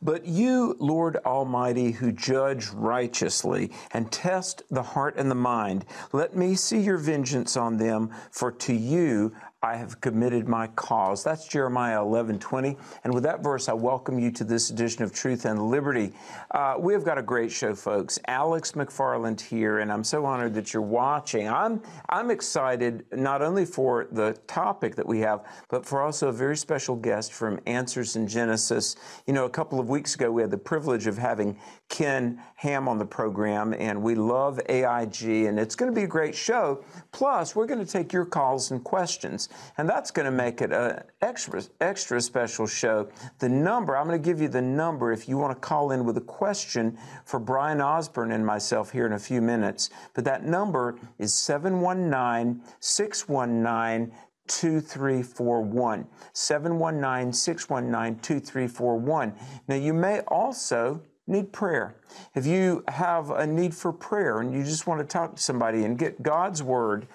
But you, Lord Almighty, who judge righteously and test the heart and the mind, let me see your vengeance on them, for to you I have committed my cause. That's Jeremiah 11 20. And with that verse, I welcome you to this edition of Truth and Liberty. Uh, we have got a great show, folks. Alex McFarland here, and I'm so honored that you're watching. I'm, I'm excited not only for the topic that we have, but for also a very special guest from Answers in Genesis. You know, a couple of weeks ago, we had the privilege of having Ken Ham on the program, and we love AIG, and it's going to be a great show. Plus, we're going to take your calls and questions. And that's going to make it an extra, extra special show. The number, I'm going to give you the number if you want to call in with a question for Bryan Osborne and myself here in a few minutes. But that number is 719 619 2341. 719 619 2341. Now, you may also need prayer. If you have a need for prayer and you just want to talk to somebody and get God's word,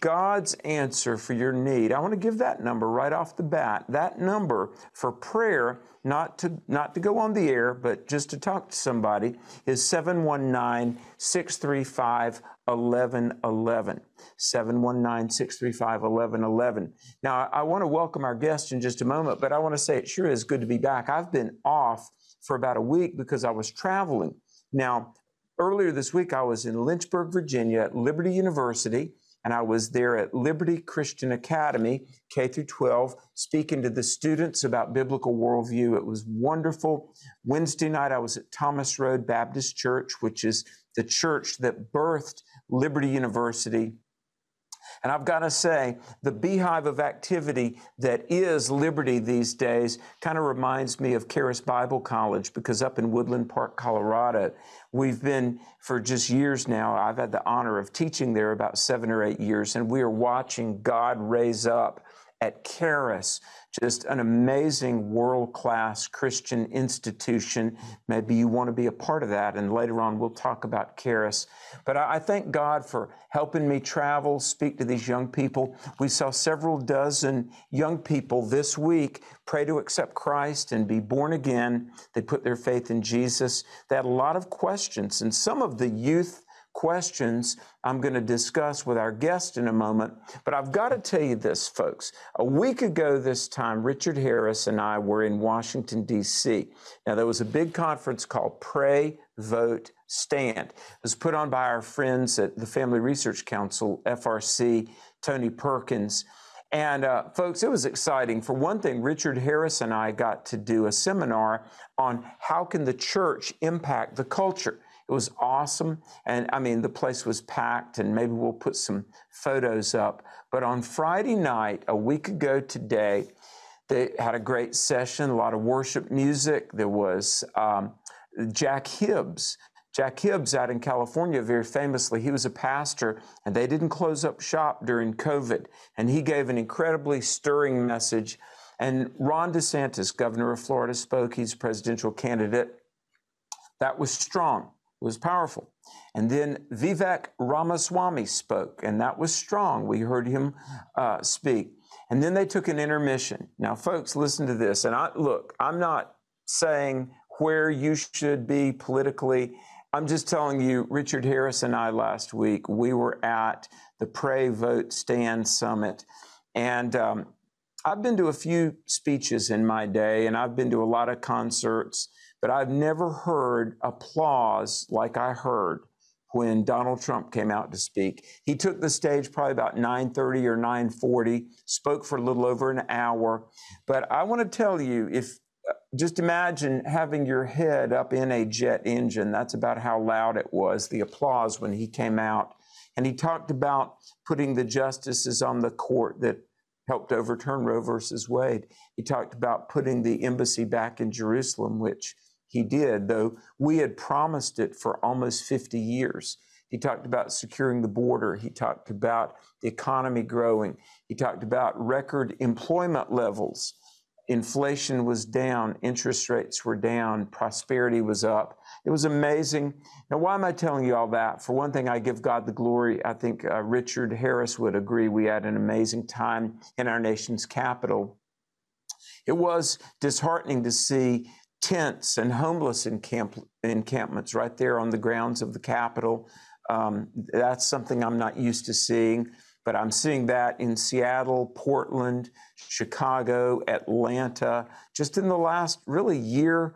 God's answer for your need. I want to give that number right off the bat. That number for prayer, not to not to go on the air, but just to talk to somebody, is 719 635 1111. 719 635 1111. Now, I want to welcome our guest in just a moment, but I want to say it sure is good to be back. I've been off for about a week because I was traveling. Now, earlier this week, I was in Lynchburg, Virginia at Liberty University and I was there at Liberty Christian Academy, K through 12, speaking to the students about biblical worldview. It was wonderful. Wednesday night, I was at Thomas Road Baptist Church, which is the church that birthed Liberty University. And I've got to say, the beehive of activity that is Liberty these days kind of reminds me of Charis Bible College because up in Woodland Park, Colorado, we've been for just years now. I've had the honor of teaching there about seven or eight years, and we are watching God raise up at Charis just an amazing world class Christian institution. Maybe you want to be a part of that. And later on, we'll talk about Charis. But I, I thank God for helping me travel, speak to these young people. We saw several dozen young people this week pray to accept Christ and be born again. They put their faith in Jesus. They had a lot of questions, and some of the youth questions I'm going to discuss with our guest in a moment. But I've got to tell you this, folks. A week ago, this time, Richard Harris and I were in Washington, D.C. Now, there was a big conference called Pray, Vote, Stand. It was put on by our friends at the Family Research Council, FRC, Tony Perkins. And uh, folks, it was exciting. For one thing, Richard Harris and I got to do a seminar on how can the church impact the culture. It was awesome. And I mean, the place was packed, and maybe we'll put some photos up. But on Friday night, a week ago today, they had a great session, a lot of worship music. There was um, Jack Hibbs. Jack Hibbs out in California, very famously, he was a pastor, and they didn't close up shop during COVID. And he gave an incredibly stirring message. And Ron DeSantis, governor of Florida, spoke. He's a presidential candidate. That was strong was powerful. And then Vivek Ramaswamy spoke, and that was strong. We heard him uh, speak. And then they took an intermission. Now, folks, listen to this. And I look, I'm not saying where you should be politically. I'm just telling you, Richard Harris and I last week, we were at the Pray, Vote, Stand Summit. And um, I've been to a few speeches in my day, and I've been to a lot of concerts but I've never heard applause like I heard when Donald Trump came out to speak. He took the stage probably about 9:30 or 9:40, spoke for a little over an hour. But I want to tell you if uh, just imagine having your head up in a jet engine. That's about how loud it was, the applause when he came out. And he talked about putting the justices on the court that helped overturn Roe versus Wade. He talked about putting the embassy back in Jerusalem, which he did, though we had promised it for almost 50 years. He talked about securing the border. He talked about the economy growing. He talked about record employment levels. Inflation was down, interest rates were down, prosperity was up. It was amazing. Now, why am I telling you all that? For one thing, I give God the glory. I think uh, Richard Harris would agree we had an amazing time in our nation's capital. It was disheartening to see tents and homeless encamp- encampments right there on the grounds of the Capitol. Um, that's something I'm not used to seeing, but I'm seeing that in Seattle, Portland, Chicago, Atlanta, just in the last really year,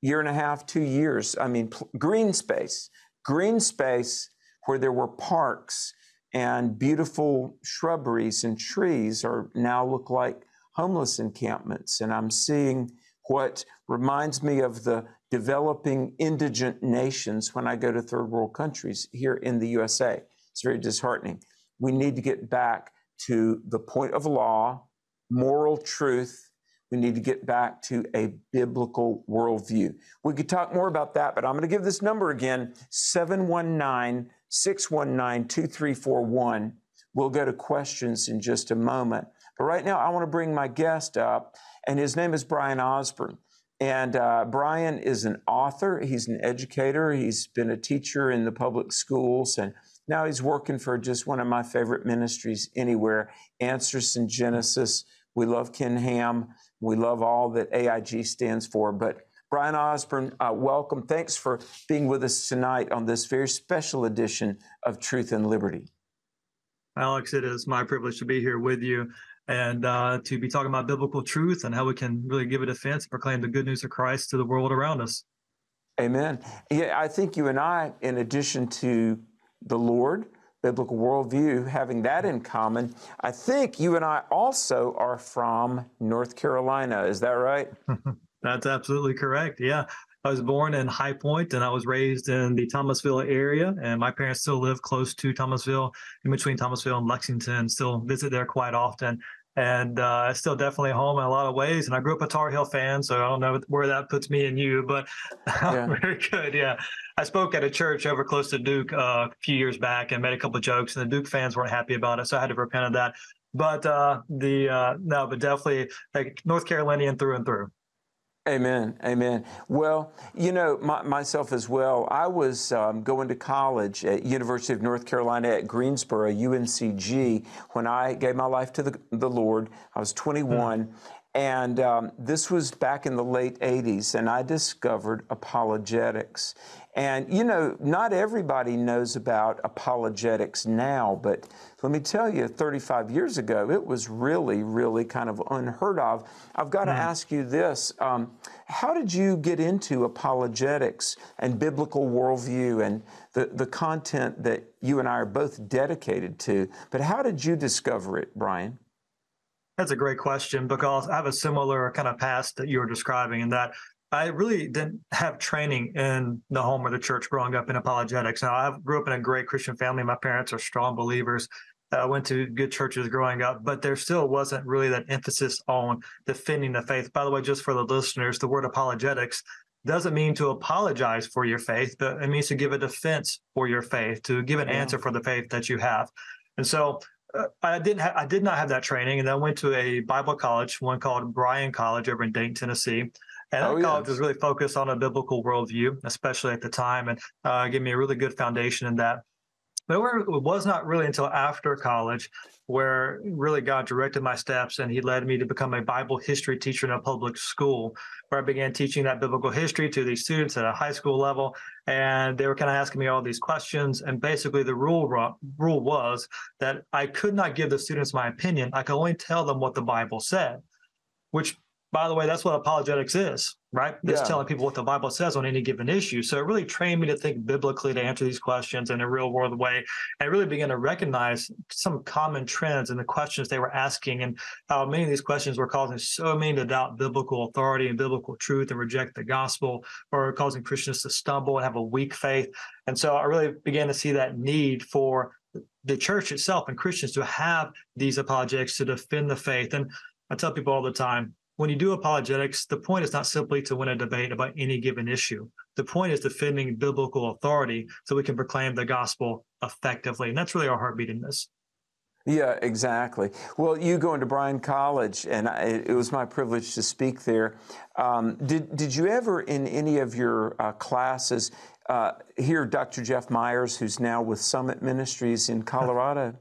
year and a half, two years. I mean, pl- green space, green space where there were parks and beautiful shrubberies and trees are now look like homeless encampments. And I'm seeing what reminds me of the developing indigent nations when I go to third world countries here in the USA. It's very disheartening. We need to get back to the point of law, moral truth. We need to get back to a biblical worldview. We could talk more about that, but I'm going to give this number again 719 619 2341. We'll go to questions in just a moment. But right now, I want to bring my guest up and his name is Bryan Osborne. And uh, Bryan is an author, he's an educator, he's been a teacher in the public schools, and now he's working for just one of my favorite ministries anywhere, Answers in Genesis. We love Ken Ham. We love all that AIG stands for. But Bryan Osborne, uh, welcome. Thanks for being with us tonight on this very special edition of Truth and Liberty. Alex, it is my privilege to be here with you and uh, to be talking about biblical truth and how we can really give a defense, proclaim the good news of Christ to the world around us. Amen. Yeah, I think you and I, in addition to the Lord, biblical worldview, having that in common, I think you and I also are from North Carolina. Is that right? That's absolutely correct. Yeah. I was born in High Point and I was raised in the Thomasville area. And my parents still live close to Thomasville, in between Thomasville and Lexington, still visit there quite often. And uh, it's still definitely home in a lot of ways. And I grew up a Tar Heel fan, so I don't know where that puts me and you, but yeah. very good. Yeah. I spoke at a church over close to Duke uh, a few years back and made a couple of jokes, and the Duke fans weren't happy about it. So I had to repent of that. But uh, the uh, no, but definitely like North Carolinian through and through. Amen. Amen. Well, you know, my, myself as well, I was um, going to college at University of North Carolina at Greensboro, UNCG, when I gave my life to the, the Lord. I was 21. Mm-hmm. And um, this was back in the late 80s, and I discovered apologetics. And, you know, not everybody knows about apologetics now, but let me tell you, 35 years ago, it was really, really kind of unheard of. I've got to hmm. ask you this um, How did you get into apologetics and biblical worldview and the, the content that you and I are both dedicated to? But how did you discover it, Bryan? That's a great question because I have a similar kind of past that you were describing in that I really didn't have training in the home or the church growing up in apologetics. Now, I grew up in a great Christian family. My parents are strong believers. I uh, went to good churches growing up, but there still wasn't really that emphasis on defending the faith. By the way, just for the listeners, the word apologetics doesn't mean to apologize for your faith, but it means to give a defense for your faith, to give an yeah. answer for the faith that you have. And so uh, I didn't ha- I did not have that training, and then I went to a Bible college, one called Bryan College over in Dayton, Tennessee. And oh, college was really focused on a biblical worldview, especially at the time, and uh, gave me a really good foundation in that. But it was not really until after college where really God directed my steps and he led me to become a Bible history teacher in a public school, where I began teaching that biblical history to these students at a high school level. And they were kind of asking me all these questions. And basically, the rule, rule was that I could not give the students my opinion. I could only tell them what the Bible said, which by the way, that's what apologetics is, right? It's yeah. telling people what the Bible says on any given issue. So it really trained me to think biblically to answer these questions in a real world way and really begin to recognize some common trends in the questions they were asking and how many of these questions were causing so many to doubt biblical authority and biblical truth and reject the gospel or causing Christians to stumble and have a weak faith. And so I really began to see that need for the church itself and Christians to have these apologetics to defend the faith. And I tell people all the time, when you do apologetics, the point is not simply to win a debate about any given issue. The point is defending biblical authority so we can proclaim the gospel effectively. And that's really our heartbeat in this. Yeah, exactly. Well, you going to Bryan College, and I, it was my privilege to speak there. Um, did Did you ever, in any of your uh, classes, uh, hear Dr. Jeff Myers, who's now with Summit Ministries in Colorado?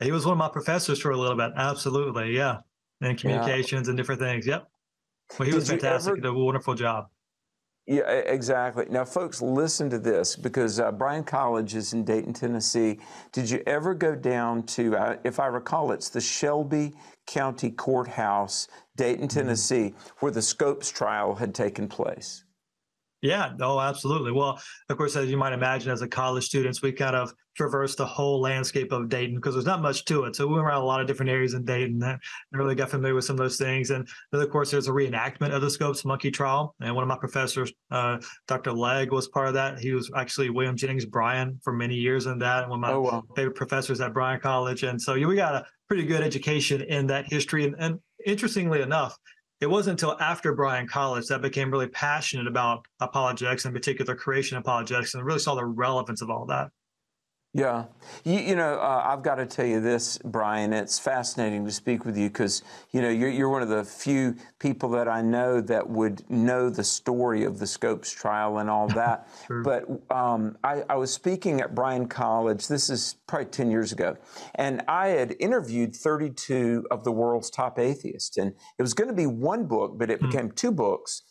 He was one of my professors for a little bit. Absolutely, yeah, and communications yeah. and different things. Yep. Well, he did was fantastic. Ever, did a wonderful job. Yeah, exactly. Now, folks, listen to this because uh, Bryan College is in Dayton, Tennessee. Did you ever go down to, uh, if I recall, it's the Shelby County Courthouse, Dayton, mm-hmm. Tennessee, mm-hmm. where the Scopes trial had taken place? Yeah, no, absolutely. Well, of course, as you might imagine, as a college students, we kind of traversed the whole landscape of Dayton because there's not much to it. So we went around a lot of different areas in Dayton and really got familiar with some of those things. And then, of course, there's a reenactment of the Scopes monkey trial. And one of my professors, uh, Dr. Legg, was part of that. He was actually William Jennings Bryan for many years in that. And one of my oh, wow. favorite professors at Bryan College. And so yeah, we got a pretty good education in that history. And, and interestingly enough, it wasn't until after Bryan College that I became really passionate about apologetics, in particular creation apologetics, and really saw the relevance of all that. Yeah. You, you know, uh, I've got to tell you this, Bryan. It's fascinating to speak with you because, you know, you're, you're one of the few people that I know that would know the story of the Scopes trial and all that. sure. But um, I, I, was speaking at Bryan College, this is probably 10 years ago, and I had interviewed 32 of the world's top atheists. And it was going to be one book, but it mm. became two books.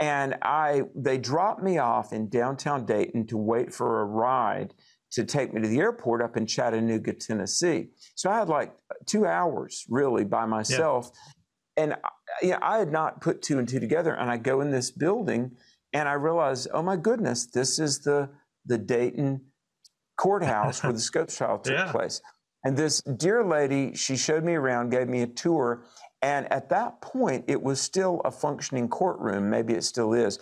And I, they dropped me off in downtown Dayton to wait for a ride to take me to the airport up in Chattanooga, Tennessee. So I had like two hours really by myself. Uh, yeah. And you know, I had not put two and two together. And I go in this building and I realize, oh my goodness, this is the, the Dayton courthouse where the Scopes trial took yeah. place. And this dear lady, she showed me around, gave me a tour. And at that point, it was still a functioning courtroom. Maybe it still is.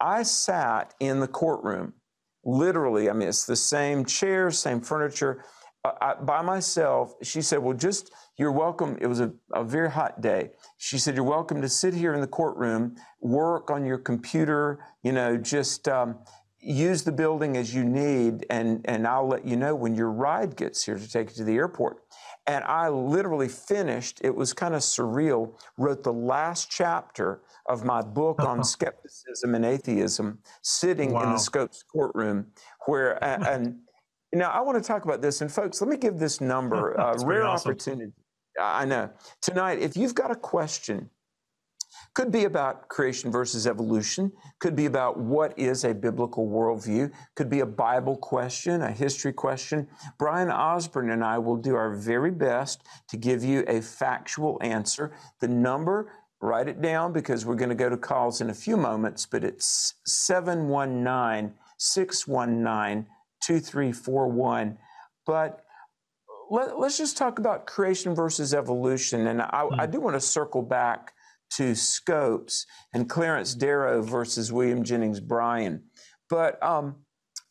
I sat in the courtroom literally, I mean, it's the same chair, same furniture. I, by myself, she said, Well, just you're welcome. It was a, a very hot day. She said, You're welcome to sit here in the courtroom, work on your computer, you know, just um, use the building as you need, and, and I'll let you know when your ride gets here to take you to the airport. And I literally finished, it was kind of surreal, wrote the last chapter of my book on skepticism and atheism sitting wow. in the Scopes courtroom where, and, now I want to talk about this. And folks, let me give this number, uh, rare awesome. opportunity. I know. Tonight, if you've got a question, could be about creation versus evolution, could be about what is a biblical worldview, could be a Bible question, a history question. Bryan Osborne and I will do our very best to give you a factual answer. The number, write it down because we're going to go to calls in a few moments, but it's 719 619 2341. But let, us just talk about creation versus evolution. And I, mm. I do want to circle back to Scopes and Clarence Darrow versus William Jennings Bryan. But um,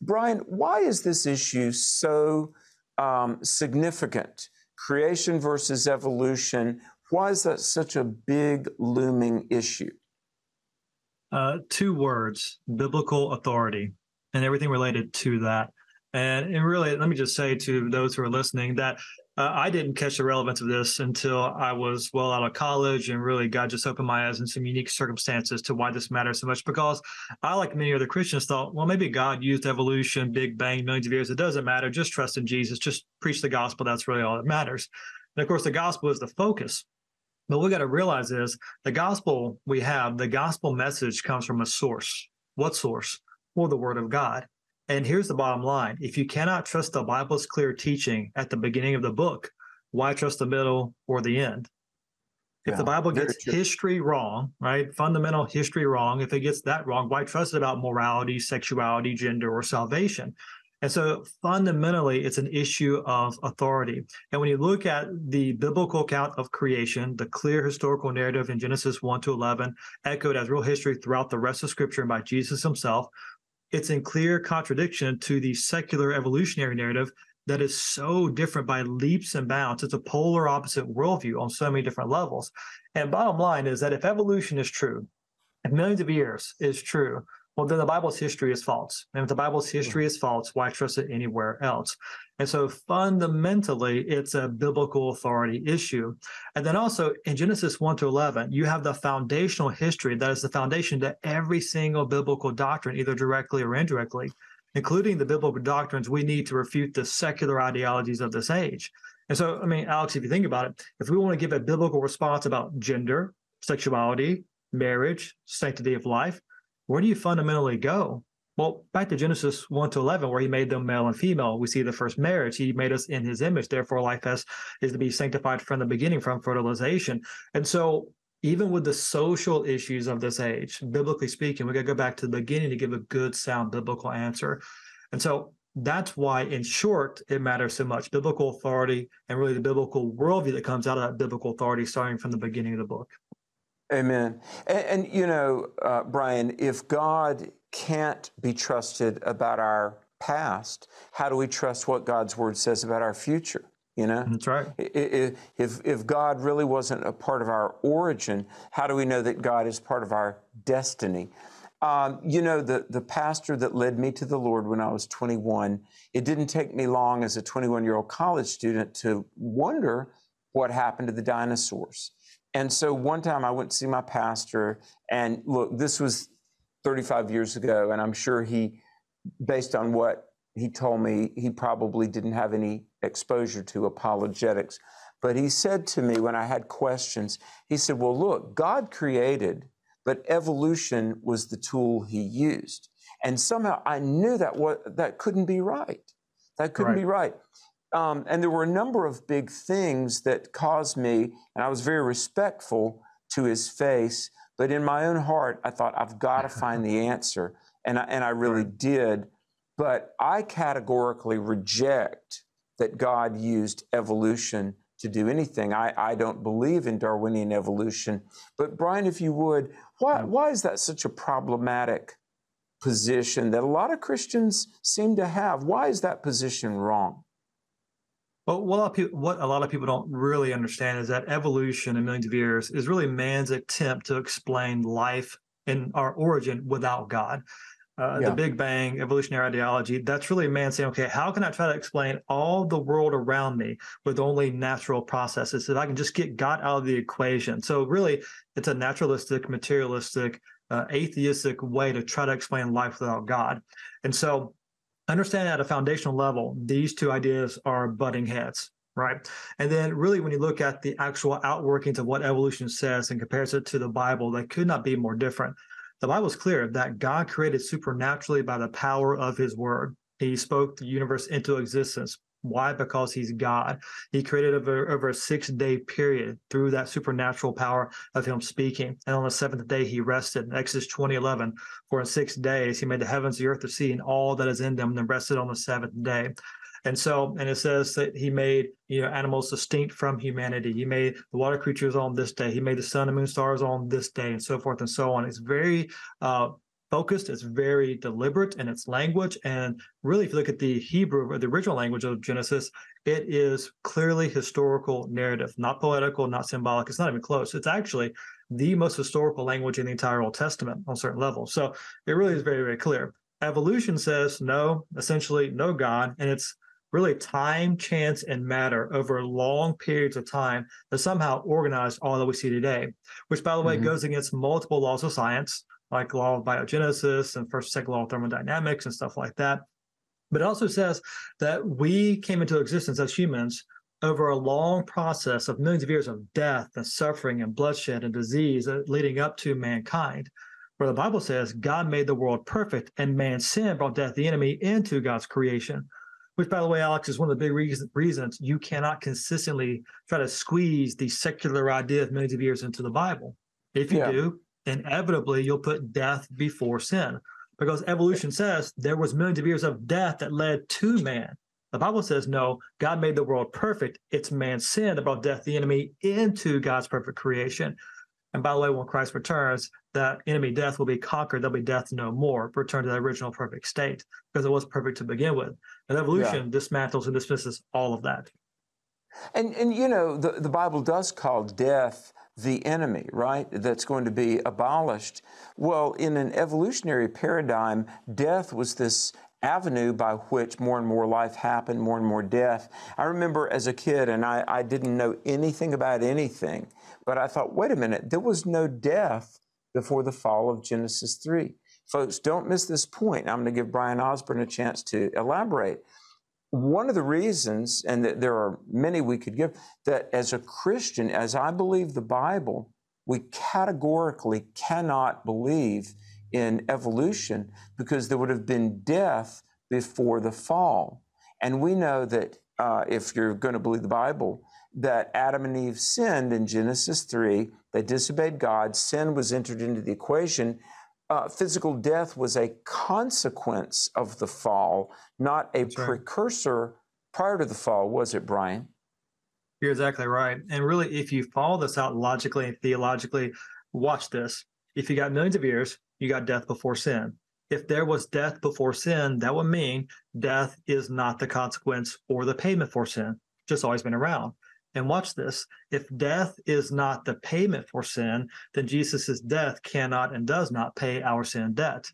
Bryan, why is this issue so um, significant? Creation versus evolution. Why is that such a big looming issue? Uh, two words biblical authority and everything related to that. And, and really, let me just say to those who are listening that uh, I didn't catch the relevance of this until I was well out of college, and really God just opened my eyes in some unique circumstances to why this matters so much. Because I, like many other Christians, thought, well, maybe God used evolution, Big Bang, millions of years. It doesn't matter. Just trust in Jesus. Just preach the gospel. That's really all that matters. And of course, the gospel is the focus. But we got to realize is the gospel we have, the gospel message comes from a source. What source? Well, the word of God. And here's the bottom line if you cannot trust the Bible's clear teaching at the beginning of the book, why trust the middle or the end? If yeah, the Bible gets history wrong, right, fundamental history wrong, if it gets that wrong, why trust it about morality, sexuality, gender, or salvation? And so fundamentally, it's an issue of authority. And when you look at the biblical account of creation, the clear historical narrative in Genesis 1 to 11, echoed as real history throughout the rest of Scripture and by Jesus himself, it's in clear contradiction to the secular evolutionary narrative that is so different by leaps and bounds. It's a polar opposite worldview on so many different levels. And bottom line is that if evolution is true, if millions of years is true, well, then the Bible's history is false. And if the Bible's hmm. history is false, why trust it anywhere else? And so fundamentally, it's a biblical authority issue. And then also in Genesis 1 to 11, you have the foundational history that is the foundation to every single biblical doctrine, either directly or indirectly, including the biblical doctrines we need to refute the secular ideologies of this age. And so, I mean, Alex, if you think about it, if we want to give a biblical response about gender, sexuality, marriage, sanctity of life, where do you fundamentally go? Well, back to Genesis 1 to 11, where he made them male and female. We see the first marriage. He made us in his image. Therefore, life has is to be sanctified from the beginning, from fertilization. And so, even with the social issues of this age, biblically speaking, we got to go back to the beginning to give a good, sound biblical answer. And so, that's why, in short, it matters so much biblical authority and really the biblical worldview that comes out of that biblical authority, starting from the beginning of the book. Amen. And, and you know, uh, Bryan, if God can't be trusted about our past, how do we trust what God's word says about our future? You know, that's right. If, if God really wasn't a part of our origin, how do we know that God is part of our destiny? Um, you know, the, the pastor that led me to the Lord when I was 21, it didn't take me long as a 21 year old college student to wonder what happened to the dinosaurs. And so one time I went to see my pastor, and look, this was 35 years ago, and I'm sure he, based on what he told me, he probably didn't have any exposure to apologetics. But he said to me when I had questions, he said, Well, look, God created, but evolution was the tool he used. And somehow I knew that what, that couldn't be right. That couldn't right. be right. Um, and there were a number of big things that caused me, and I was very respectful to his face. But in my own heart, I thought, I've got to find the answer. And I, and I really did. But I categorically reject that God used evolution to do anything. I, I don't believe in Darwinian evolution. But, Bryan, if you would, why, mm. why is that such a problematic position that a lot of Christians seem to have? Why is that position wrong? Well, what a, lot of people, what a lot of people don't really understand is that evolution in millions of years is really man's attempt to explain life and our origin without God. Uh, yeah. The Big Bang, evolutionary ideology, that's really man saying, okay, how can I try to explain all the world around me with only natural processes? If I can just get God out of the equation. So, really, it's a naturalistic, materialistic, uh, atheistic way to try to explain life without God. And so, understand at a foundational level, these two ideas are butting heads, right? And then really when you look at the actual outworkings of what evolution says and compares it to the Bible, they could not be more different. The Bible is clear that God created supernaturally by the power of his word. He spoke the universe into existence why? Because he's God. He created over, over a six day period through that supernatural power of him speaking. And on the seventh day, he rested. Exodus 20 11, for in six days he made the heavens, the earth, the sea, and all that is in them, and then rested on the seventh day. And so, and it says that he made, you know, animals distinct from humanity. He made the water creatures on this day. He made the sun and moon stars on this day, and so forth and so on. It's very uh, focused. It's very deliberate in its language. And really, if you look at the Hebrew, or the original language of Genesis, it is clearly historical narrative, not poetical, not symbolic. It's not even close. It's actually the most historical language in the entire Old Testament on certain levels. So it really is very, very clear. Evolution says no, essentially no God, and it's really time, chance, and matter over long periods of time that somehow organized all that we see today, which, by the way, mm-hmm. goes against multiple laws of science like law of biogenesis and first second law of thermodynamics and stuff like that. But it also says that we came into existence as humans over a long process of millions of years of death and suffering and bloodshed and disease leading up to mankind. Where the Bible says God made the world perfect and man's sin brought death, the enemy, into God's creation. Which, by the way, Alex, is one of the big reasons you cannot consistently try to squeeze the secular idea of millions of years into the Bible. If you yeah. do, inevitably you'll put death before sin because evolution says there was millions of years of death that led to man the bible says no god made the world perfect it's man's sin that brought death the enemy into god's perfect creation And by the way, when Christ returns, that enemy death will be conquered. There'll be death no more, return to the original perfect state because it was perfect to begin with. And evolution yeah. dismantles and dismisses all of that. And and you know the, the Bible does call death the enemy, right? That's going to be abolished. Well, in an evolutionary paradigm, death was this avenue by which more and more life happened, more and more death. I remember as a kid, and I, I didn't know anything about anything, but I thought, wait a minute, there was no death before the fall of Genesis 3. Folks, don't miss this point. I'm going to give Bryan Osborne a chance to elaborate. One of the reasons, and there are many we could give, that as a Christian, as I believe the Bible, we categorically cannot believe in evolution because there would have been death before the fall. And we know that uh, if you're going to believe the Bible, that Adam and Eve sinned in Genesis 3. They disobeyed God. Sin was entered into the equation. Uh, physical death was a consequence of the fall, not a That's precursor right. prior to the fall, was it, Bryan? You're exactly right. And really, if you follow this out logically and theologically, watch this. If you got millions of years, you got death before sin. If there was death before sin, that would mean death is not the consequence or the payment for sin, just always been around. And watch this if death is not the payment for sin, then Jesus' death cannot and does not pay our sin debt.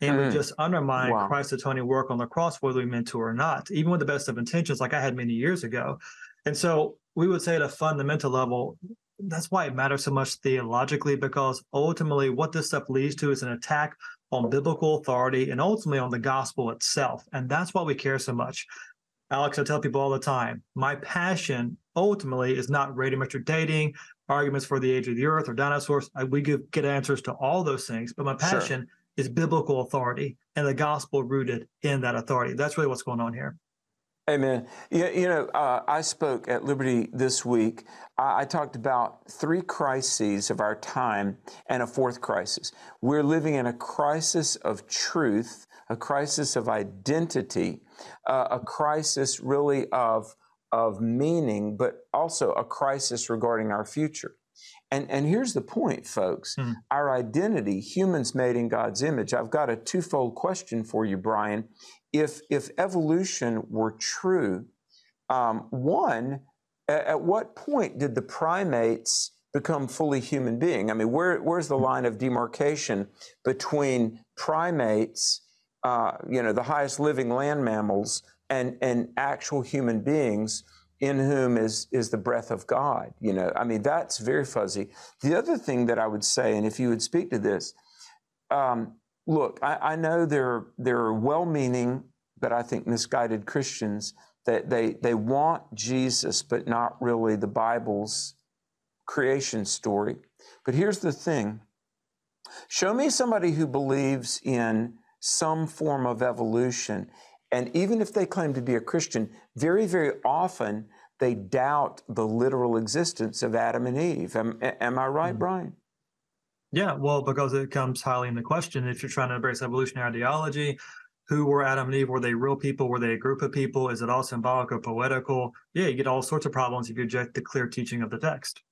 And mm. we just undermine wow. Christ's atoning work on the cross, whether we meant to or not, even with the best of intentions, like I had many years ago. And so we would say at a fundamental level, that's why it matters so much theologically, because ultimately what this stuff leads to is an attack on biblical authority and ultimately on the gospel itself. And that's why we care so much. Alex, I tell people all the time, my passion ultimately is not radiometric dating, arguments for the age of the earth or dinosaurs. I, we give, get answers to all those things, but my passion sure. is biblical authority and the gospel rooted in that authority. That's really what's going on here. Amen. You, you know, uh, I spoke at Liberty this week. I, I, talked about three crises of our time and a fourth crisis. We're living in a crisis of truth, a crisis of identity, uh, a crisis really of, of meaning, but also a crisis regarding our future. And, and here's the point, folks. Mm. Our identity, humans made in God's image. I've got a twofold question for you, Bryan if if evolution were true, um, one, at, at, what point did the primates become fully human being? I mean, where where's the line of demarcation between primates, uh, you know, the highest living land mammals, and and actual human beings? in whom is is the breath of God. You know, I mean that's very fuzzy. The other thing that I would say, and if you would speak to this, um, look, I, I know there, there are well meaning, but I think misguided Christians that they, they want Jesus, but not really the Bible's creation story. But here's the thing show me somebody who believes in some form of evolution. And even if they claim to be a Christian, very, very often they doubt the literal existence of Adam and Eve. Am, am I right, mm-hmm. Bryan? Yeah, well, because it comes highly into question if you're trying to embrace evolutionary ideology. Who were Adam and Eve? Were they real people? Were they a group of people? Is it all symbolic or poetical? Yeah, you get all sorts of problems if you reject the clear teaching of the text.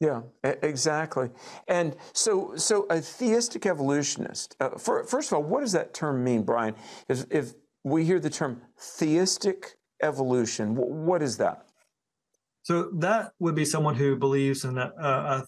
Yeah, exactly. And so, so a theistic evolutionist. Uh, for, first of all, what does that term mean, Bryan? If, if we hear the term theistic evolution, what is that? So that would be someone who believes in a, a,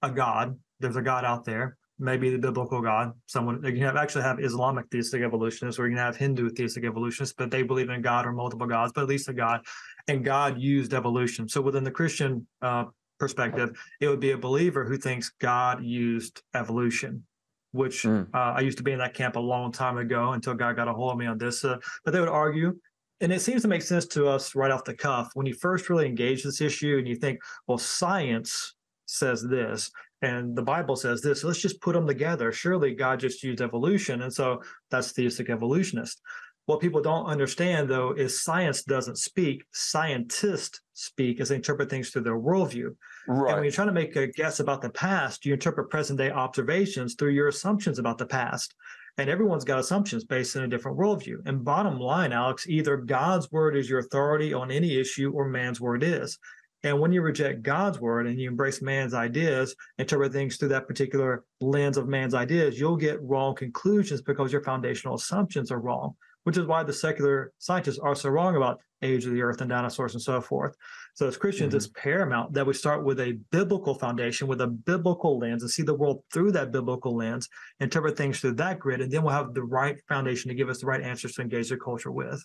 a God there's a God out there, maybe the biblical God. Someone you can have actually have Islamic theistic evolutionists, or you can have Hindu theistic evolutionists, but they believe in a God or multiple gods, but at least a God. And God used evolution. So within the Christian uh, perspective, it would be a believer who thinks God used evolution. Which mm. uh, I used to be in that camp a long time ago until God got a hold of me on this. Uh, but they would argue and it seems to make sense to us right off the cuff when you first really engage this issue and you think, well, science says this and the Bible says this. So let's just put them together. Surely God just used evolution. And so that's theistic evolutionist. What people don't understand, though, is science doesn't speak. Scientists speak as they interpret things through their worldview. Right. And when you're trying to make a guess about the past, you interpret present day observations through your assumptions about the past. And everyone's got assumptions based on a different worldview. And bottom line, Alex, either God's word is your authority on any issue or man's word is. And when you reject God's word and you embrace man's ideas, interpret things through that particular lens of man's ideas, you'll get wrong conclusions because your foundational assumptions are wrong, which is why the secular scientists are so wrong about age of the earth and dinosaurs and so forth. So as Christians, mm-hmm. it's paramount that we start with a biblical foundation, with a biblical lens, and see the world through that biblical lens, interpret things through that grid, and then we'll have the right foundation to give us the right answers to engage the culture with.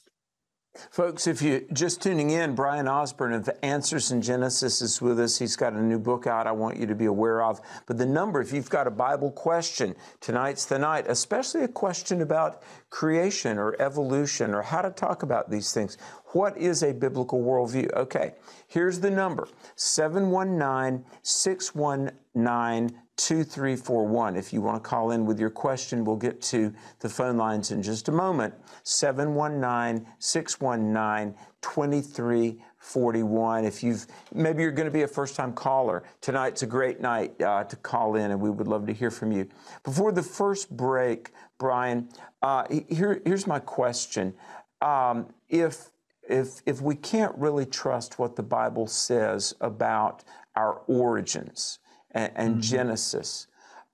Folks, if you're just tuning in, Bryan Osborne of Answers in Genesis is with us. He's got a new book out I want you to be aware of. But the number, if you've got a Bible question, tonight's the night, especially a question about creation or evolution or how to talk about these things. What is a biblical worldview? Okay, here's the number 719 619 2341. If you want to call in with your question, we'll get to the phone lines in just a moment. 719 619 2341. If you've maybe you're going to be a first time caller, tonight's a great night uh, to call in, and we would love to hear from you. Before the first break, Bryan, uh, here, here's my question. Um, if if, if we can't really trust what the Bible says about our origins, and, and mm-hmm. Genesis.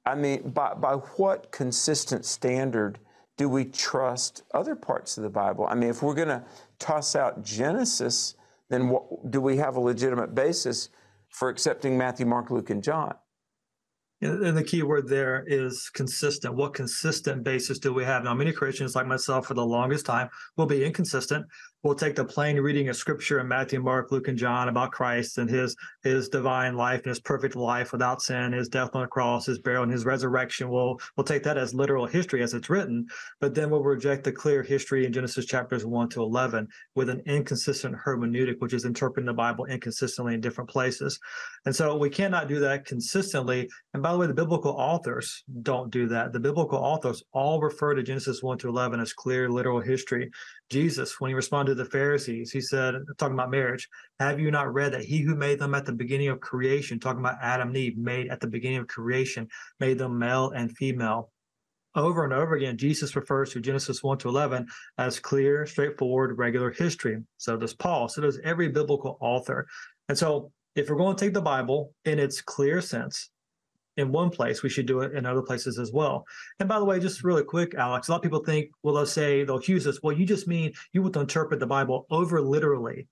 I mean, by, by what consistent standard do we trust other parts of the Bible? I mean, if we're going to toss out Genesis, then what, do we have a legitimate basis for accepting Matthew, Mark, Luke, and John? And the key word there is consistent. What consistent basis do we have? Now, many Christians, like myself, for the longest time, will be inconsistent we'll take the plain reading of scripture in Matthew, Mark, Luke, and John about Christ and his his divine life and his perfect life without sin, his death on the cross, his burial, and his resurrection. We'll we'll take that as literal history as it's written, but then we'll reject the clear history in Genesis chapters one to eleven with an inconsistent hermeneutic, which is interpreting the Bible inconsistently in different places. And so we cannot do that consistently. And by the way, the biblical authors don't do that. The biblical authors all refer to Genesis 1 to 11 as clear literal history. Jesus, when he responded to the Pharisees, he said, talking about marriage, have you not read that he who made them at the beginning of creation, talking about Adam and Eve, made at the beginning of creation, made them male and female? Over and over again, Jesus refers to Genesis 1 to 11 as clear, straightforward, regular history. So does Paul. So does every biblical author. And so if we're going to take the Bible in its clear sense, in one place, we should do it in other places as well. And by the way, just really quick, Alex, a lot of people think, well, they'll say, they'll accuse us, well, you just mean you to interpret the Bible over literally.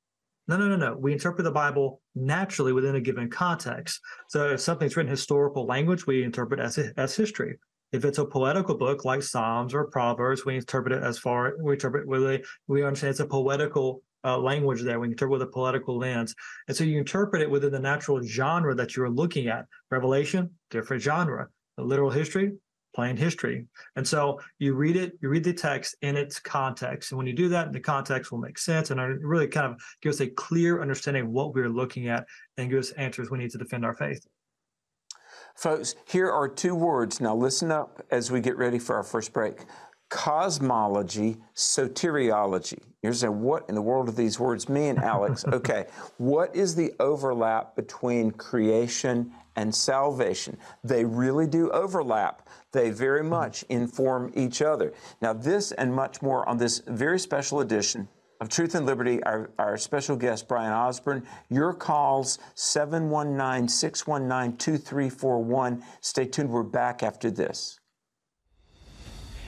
No, no, no, no. We interpret the Bible naturally within a given context. So if something's written historical language, we interpret as as history. If it's a poetical book like Psalms or Proverbs, we interpret it as far we interpret a we understand it's a poetical uh, language there. We interpret with a political lens. And so you interpret it within the natural genre that you're looking at. Revelation, different genre. The literal history, plain history. And so you read it, you read the text in its context. And when you do that, the context will make sense and really kind of give us a clear understanding of what we're looking at and give us answers we need to defend our faith. Folks, here are two words. Now listen up as we get ready for our first break cosmology, soteriology. You're saying, what in the world do these words mean, Alex? okay, what is the overlap between creation and salvation? They really do overlap. They very mm-hmm. much inform each other. Now, this and much more on this very special edition of Truth and Liberty, our, our special guest, Bryan Osborne. Your calls, 719 619 2341. Stay tuned. We're back after this.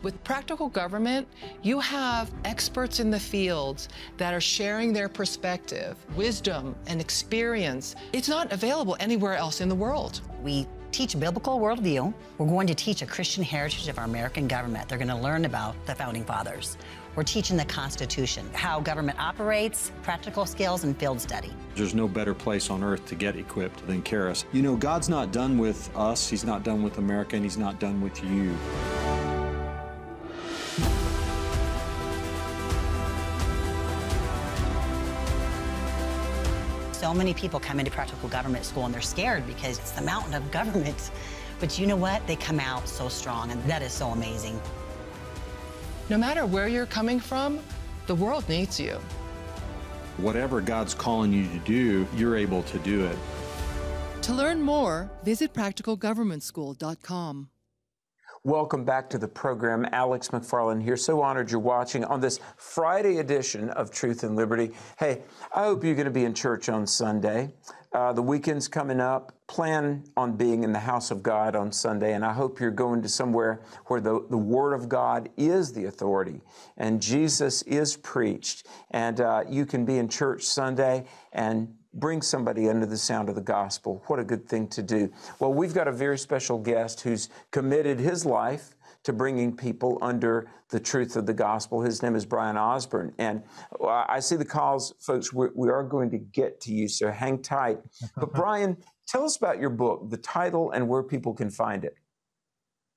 With practical government, you have experts in the fields that are sharing their perspective, wisdom, and experience. It's not available anywhere else in the world. We teach biblical worldview. We're going to teach a Christian heritage of our American government. They're going to learn about the founding fathers. We're teaching the Constitution, how government operates, practical skills, and field study. There's no better place on earth to get equipped than Charis. You know, God's not done with us, He's not done with America, and He's not done with you. So many people come into practical government school and they're scared because it's the mountain of government. But you know what? They come out so strong, and that is so amazing. No matter where you're coming from, the world needs you. Whatever God's calling you to do, you're able to do it. To learn more, visit practicalgovernmentschool.com. Welcome back to the program. Alex McFarland here. So honored you're watching on this Friday edition of Truth and Liberty. Hey, I hope you're going to be in church on Sunday. Uh, the weekend's coming up. Plan on being in the house of God on Sunday, and I hope you're going to somewhere where the, the Word of God is the authority and Jesus is preached. And uh, you can be in church Sunday and bring somebody under the sound of the gospel. What a good thing to do. Well, we've got a very special guest who's committed his life to bringing people under the truth of the gospel. His name is Bryan Osborne. And uh, I see the calls, folks. We're, we are going to get to you, so hang tight. But, Bryan, tell us about your book, the title, and where people can find it.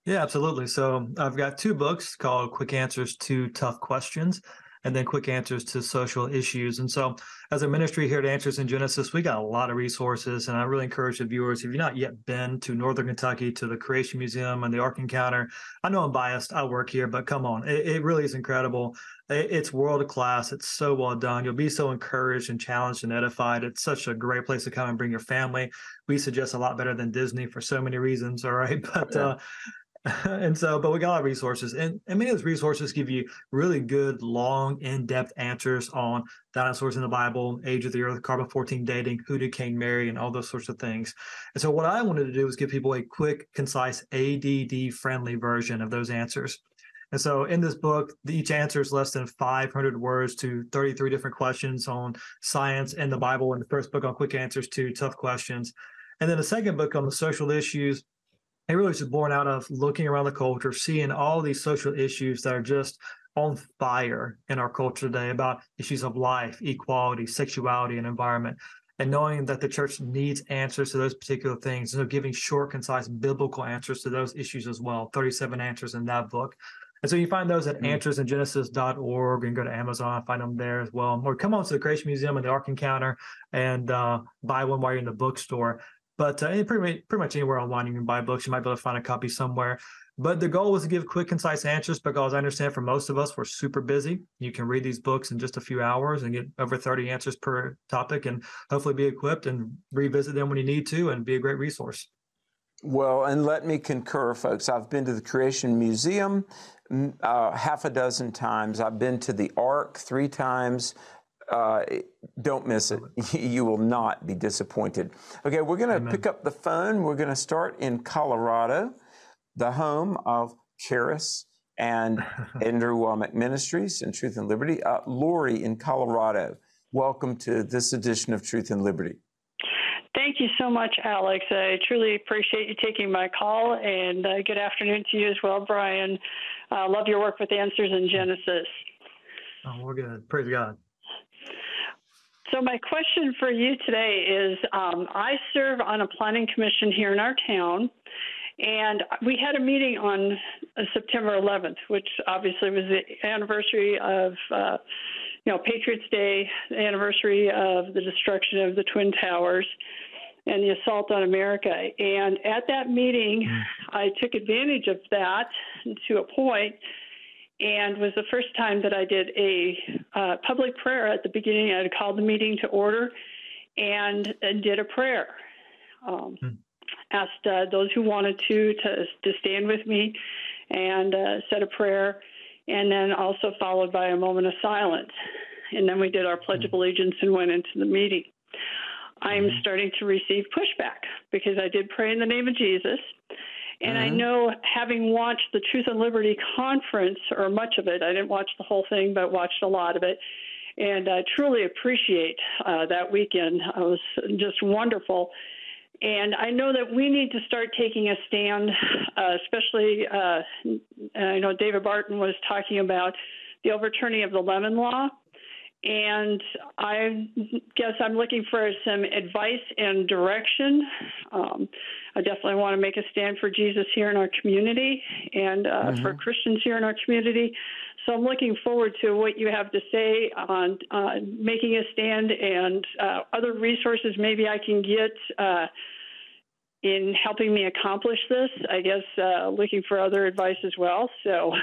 Yeah, absolutely. So um, I've got two books called Quick Answers to Tough Questions and then quick answers to social issues. And so, as a ministry here at Answers in Genesis, we got a lot of resources, and I really encourage the viewers if you've not yet been to Northern Kentucky to the Creation Museum and the Ark Encounter. I know I'm biased; I work here, but come on, it, it really is incredible. It, it's world class. It's so well done. You'll be so encouraged and challenged and edified. It's such a great place to come and bring your family. We suggest a lot better than Disney for so many reasons. All right, but. Yeah. Uh, and so, but we got a lot of resources, and, and many of those resources give you really good, long, in-depth answers on dinosaurs in the Bible, age of the Earth, carbon fourteen dating, who did Cain marry, and all those sorts of things. And so, what I wanted to do was give people a quick, concise, ADD-friendly version of those answers. And so, in this book, each answer is less than 500 words to 33 different questions on science and the Bible. And the first book on quick answers to tough questions. And then the second book on the social issues it really was born out of looking around the culture, seeing all these social issues that are just on fire in our culture today about issues of life, equality, sexuality, and environment. And knowing that the church needs answers to those particular things. So giving short, concise biblical answers to those issues as well. 37 answers in that book. And so you find those at mm-hmm. answersingenesis.org and go to Amazon, find them there as well. Or come on to the Creation Museum and the Ark Encounter and uh, buy one while you're in the bookstore. But uh, pretty, pretty much anywhere online you can buy books, you might be able to find a copy somewhere. But the goal was to give quick, concise answers because I understand for most of us, we're super busy. You can read these books in just a few hours and get over 30 answers per topic and hopefully be equipped and revisit them when you need to and be a great resource. Well, and let me concur, folks. I've been to the Creation Museum uh, half a dozen times. I've been to the Ark three times. Uh, don't miss it. You will not be disappointed. Okay, we're going to pick up the phone. We're going to start in Colorado, the home of Charis and Andrew Wommack Ministries and Truth and Liberty. Uh, Lori in Colorado, welcome to this edition of Truth and Liberty. Thank you so much, Alex. I truly appreciate you taking my call, and uh, good afternoon to you as well, Bryan. I uh, love your work with Answers in Genesis. Oh, we're good. Praise God. So, my question for you today is um, I serve on a planning commission here in our town, and we had a meeting on uh, September 11th, which obviously was the anniversary of. Uh, you know, Patriots Day, the anniversary of the destruction of the Twin Towers and the assault on America. And at that meeting, mm. I took advantage of that to a point and was the first time that I did a uh, public prayer at the beginning. I had called the meeting to order and, and did a prayer. Um, hmm. Asked uh, those who wanted to, to to stand with me, and uh, said a prayer, and then also followed by a moment of silence, and then we did our pledge of hmm. allegiance and went into the meeting. I'm hmm. starting to receive pushback because I did pray in the name of Jesus and mm-hmm. I know, having watched the Truth and Liberty conference, or much of it, I didn't watch the whole thing, but watched a lot of it, and I truly appreciate uh, that weekend. It was just wonderful. And I know that we need to start taking a stand, uh, especially, uh, I know David Barton was talking about the overturning of the Lemon Law. And I guess I'm looking for some advice and direction. Um, I definitely want to make a stand for Jesus here in our community and uh, mm-hmm. for Christians here in our community. so I'm looking forward to what you have to say on uh, making a stand and uh, other resources maybe I can get uh, in helping me accomplish this. I guess uh, looking for other advice as well. So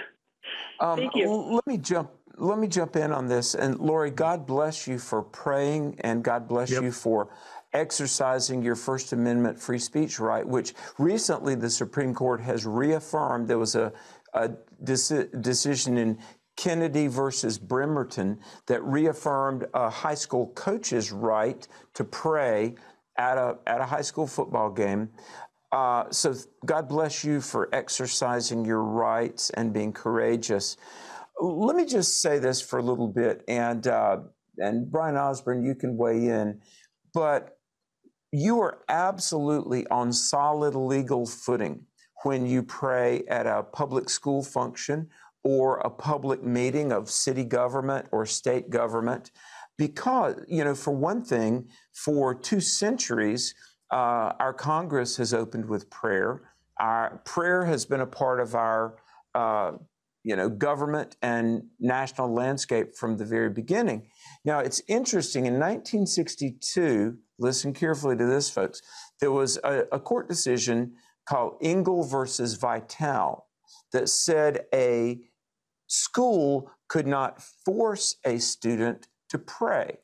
um, thank you. Let me jump. Let me jump in on this. And Lori, God bless you for praying, and God bless yep. you for exercising your First Amendment free speech right, which recently the Supreme Court has reaffirmed. There was a, a deci- decision in Kennedy versus Bremerton that reaffirmed a high school coach's right to pray at a, at a high school football game. Uh, so God bless you for exercising your rights and being courageous. Let me just say this for a little bit, and uh, and Bryan Osborne, you can weigh in, but you are absolutely on solid legal footing when you pray at a public school function or a public meeting of city government or state government. Because, you know, for one thing, for two centuries, uh, our Congress has opened with prayer. Our prayer has been a part of our, uh, you know, government and national landscape from the very beginning. Now, it's interesting. In 1962, listen carefully to this, folks. There was a, a court decision called Engel versus Vitale that said a school could not force a student to pray.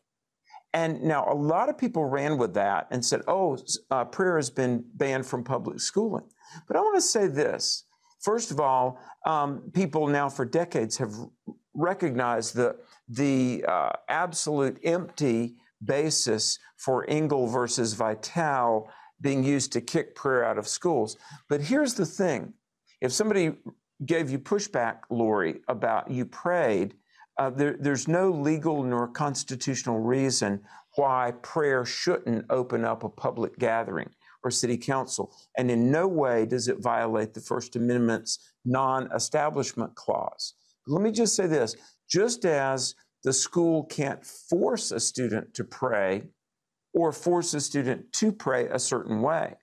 And now a lot of people ran with that and said, oh, uh, prayer has been banned from public schooling. But I want to say this. First of all, um, people now for decades have recognized the, the uh, absolute empty basis for Engel versus Vitale being used to kick prayer out of schools. But here's the thing if somebody gave you pushback, Lori, about you prayed, uh, there, there's no legal nor constitutional reason why prayer shouldn't open up a public gathering or city council. And in no way does it violate the First Amendment's non establishment clause. Let me just say this just as the school can't force a student to pray or force a student to pray a certain way,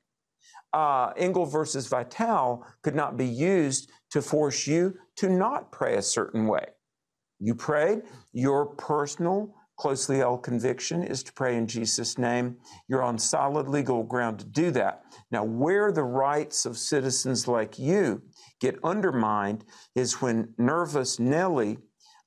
uh, Engel versus Vitale could not be used to force you to not pray a certain way. You prayed, your personal, closely held conviction is to pray in Jesus' name. You're on solid legal ground to do that. Now, where the rights of citizens like you get undermined is when Nervous Nellie,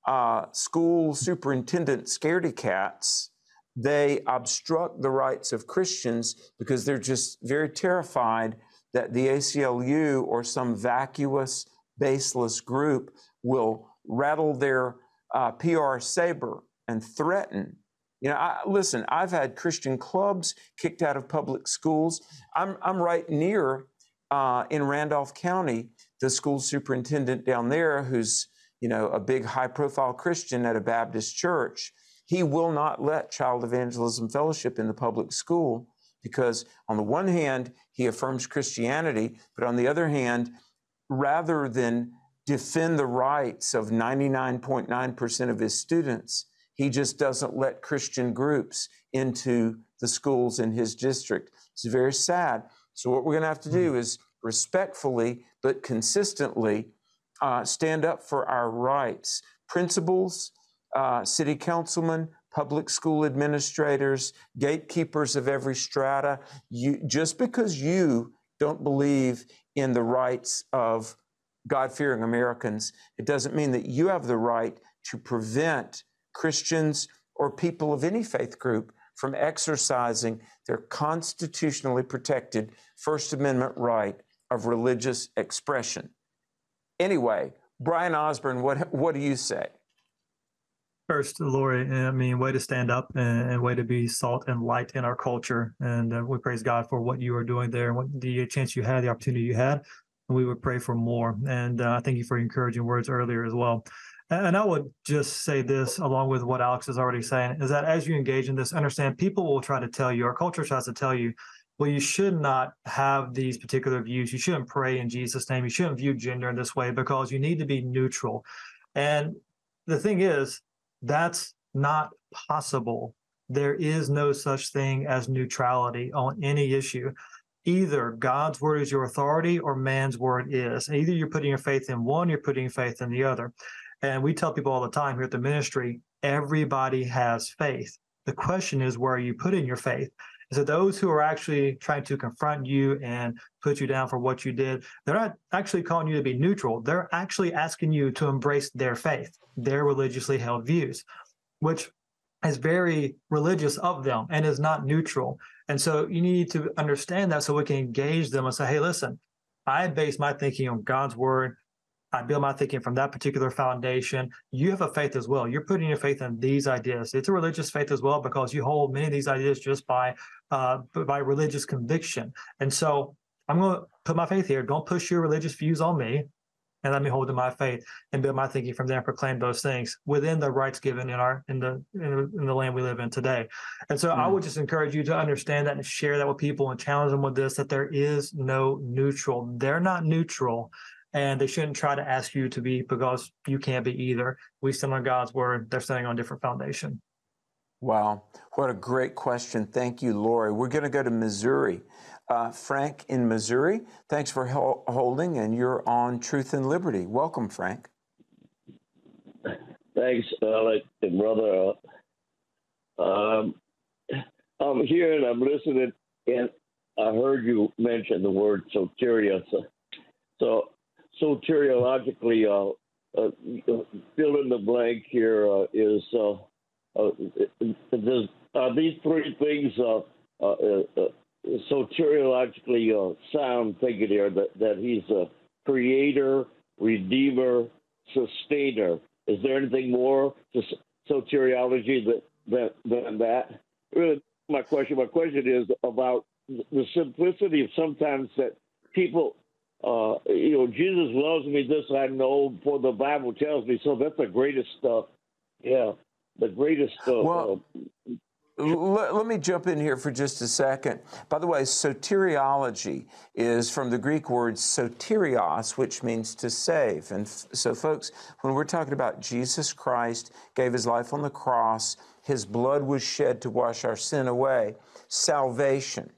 uh, school superintendent scaredy cats, they obstruct the rights of Christians because they're just very terrified that the ACLU or some vacuous, baseless group will rattle their uh, PR saber and threaten. You know, I, listen, I've had Christian clubs kicked out of public schools. I'm, I'm right near uh, in Randolph County, the school superintendent down there, who's, you know, a big high profile Christian at a Baptist church. He will not let Child Evangelism Fellowship in the public school because, on the one hand, he affirms Christianity, but on the other hand, rather than defend the rights of 99.9% of his students, he just doesn't let Christian groups into the schools in his district. It's very sad. So, what we're going to have to do hmm. is respectfully but consistently uh, stand up for our rights. Principals, uh, city councilmen, public school administrators, gatekeepers of every strata. You, just because you don't believe in the rights of God fearing Americans, it doesn't mean that you have the right to prevent Christians or people of any faith group from exercising their constitutionally protected First Amendment right of religious expression. Anyway, Bryan Osborne, what, what do you say? First, Lori, I mean, way to stand up and, and, way to be salt and light in our culture. And uh, we praise God for what you are doing there and what the chance you had, the opportunity you had. And we would pray for more. And uh, thank you for encouraging words earlier as well. And I would just say this, along with what Alex is already saying, is that as you engage in this, understand people will try to tell you, our culture tries to tell you, well, you should not have these particular views. You shouldn't pray in Jesus' name. You shouldn't view gender in this way because you need to be neutral. And the thing is, that's not possible. There is no such thing as neutrality on any issue. Either God's word is your authority or man's word is. Either you're putting your faith in one, you're putting faith in the other. And we tell people all the time here at the ministry everybody has faith. The question is, where are you putting your faith? Is that those who are actually trying to confront you and put you down for what you did, they're not actually calling you to be neutral. They're actually asking you to embrace their faith, their religiously held views, which is very religious of them and is not neutral. And so you need to understand that so we can engage them and say, hey, listen, I base my thinking on God's word. I build my thinking from that particular foundation. You have a faith as well. You're putting your faith in these ideas. It's a religious faith as well because you hold many of these ideas just by uh, by religious conviction. And so I'm going to put my faith here. Don't push your religious views on me and let me hold to my faith and build my thinking from there and proclaim those things within the rights given in our in the in the, in the land we live in today. And so mm. I would just encourage you to understand that and share that with people and challenge them with this that there is no neutral. They're not neutral. And they shouldn't try to ask you to be because you can't be either. We stand on God's word. They're standing on a different foundation. Wow. What a great question. Thank you, Lori. We're going to go to Missouri. Uh, Frank in Missouri, thanks for ho- holding, and you're on Truth and Liberty. Welcome, Frank. Thanks, Alex and brother. Um, I'm here and I'm listening, and I heard you mention the word soteria. So, so soteriologically, uh, uh, fill in the blank here uh, is uh, uh, uh, these three things soteriologically uh, sound thinking here that, that he's a creator, redeemer, sustainer. Is there anything more to soteriology that, that, than that? Really, my question. My question is about the simplicity of sometimes that people, uh, you know, Jesus loves me. This I know, for the Bible tells me. So that's the greatest stuff. Yeah, the greatest stuff. Well, uh, let, let, me jump in here for just a second. By the way, soteriology is from the Greek word soterios, which means to save. And f- so, folks, when we're talking about Jesus Christ gave his life on the cross, his blood was shed to wash our sin away, salvation.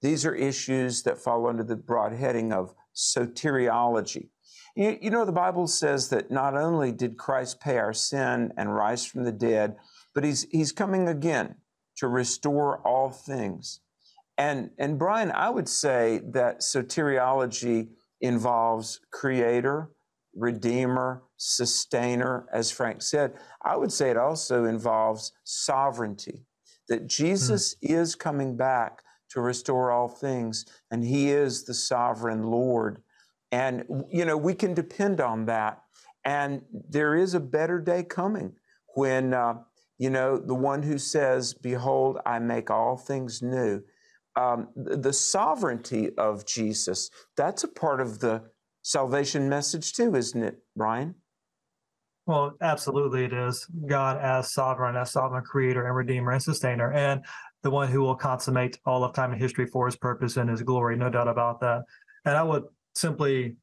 These are issues that fall under the broad heading of soteriology. You, you know, the Bible says that not only did Christ pay our sin and rise from the dead, but he's, he's coming again to restore all things. And, and Bryan, I would say that soteriology involves creator, redeemer, sustainer, as Frank said. I would say it also involves sovereignty, that Jesus mm. is coming back to restore all things, and he is the sovereign Lord. And, you know, we can depend on that. And there is a better day coming when uh, you know, the one who says, Behold, I make all things new. Um, the sovereignty of Jesus, that's a part of the salvation message too, isn't it, Bryan? Well, absolutely it is. God as sovereign, as sovereign creator and redeemer and sustainer, and the one who will consummate all of time and history for his purpose and his glory, no doubt about that. And I would simply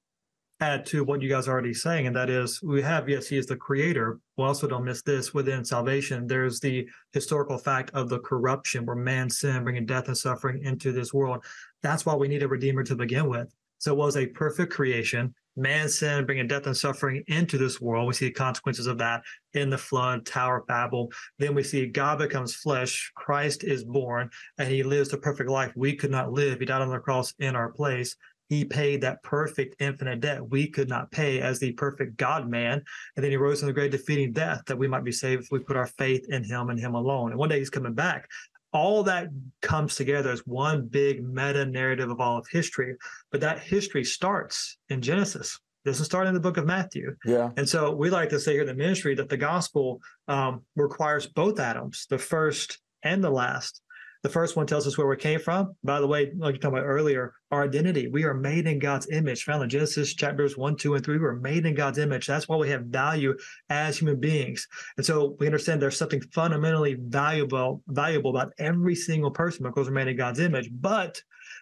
add to what you guys are already saying, and that is we have, yes, he is the creator. We also don't miss this within salvation. There's the historical fact of the corruption where man sinned, bringing death and suffering into this world. That's why we need a redeemer to begin with. So it was a perfect creation. Man sin, bringing death and suffering into this world. We see the consequences of that in the flood, Tower of Babel. Then we see God becomes flesh. Christ is born, and he lives the perfect life we could not live. He died on the cross in our place. He paid that perfect infinite debt we could not pay as the perfect God man. And then he rose from the grave, defeating death, that we might be saved if we put our faith in him and him alone. And one day he's coming back. All that comes together as one big meta narrative of all of history. But that history starts in Genesis doesn't start in the book of Matthew. Yeah. And so we like to say here in the ministry that the gospel um, requires both Adams, the first and the last. The first one tells us where we came from. By the way, like you talked about earlier, our identity. We are made in God's image. Found in Genesis chapters one, two, and three. We're made in God's image. That's why we have value as human beings. And so we understand there's something fundamentally valuable, valuable about every single person because we're made in God's image. But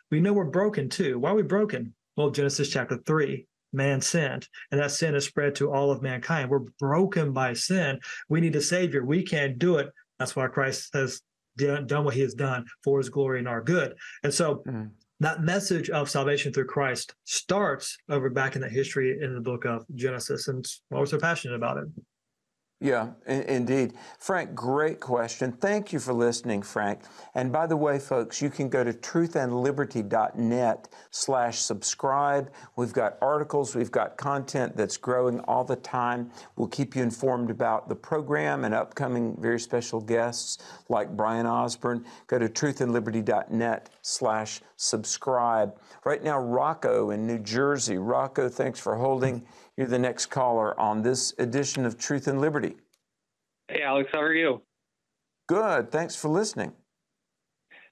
we know we're broken too. Why are we broken? Well, Genesis chapter three, man sinned, and that sin is spread to all of mankind. We're broken by sin. We need a savior. We can't do it. That's why Christ has done what he has done for his glory and our good. And so mm-hmm. that message of salvation through Christ starts over back in the history in the book of Genesis, and why we're so passionate about it. Yeah, in- indeed. Frank, great question. Thank you for listening, Frank. And by the way, folks, you can go to truthandliberty.net slash subscribe. We've got articles, we've got content that's growing all the time. We'll keep you informed about the program and upcoming very special guests like Bryan Osborne. Go to truthandliberty.net slash subscribe. Right now, Rocco in New Jersey. Rocco, thanks for holding. You're the next caller on this edition of Truth and Liberty. Hey, Alex, how are you? Good. Thanks for listening.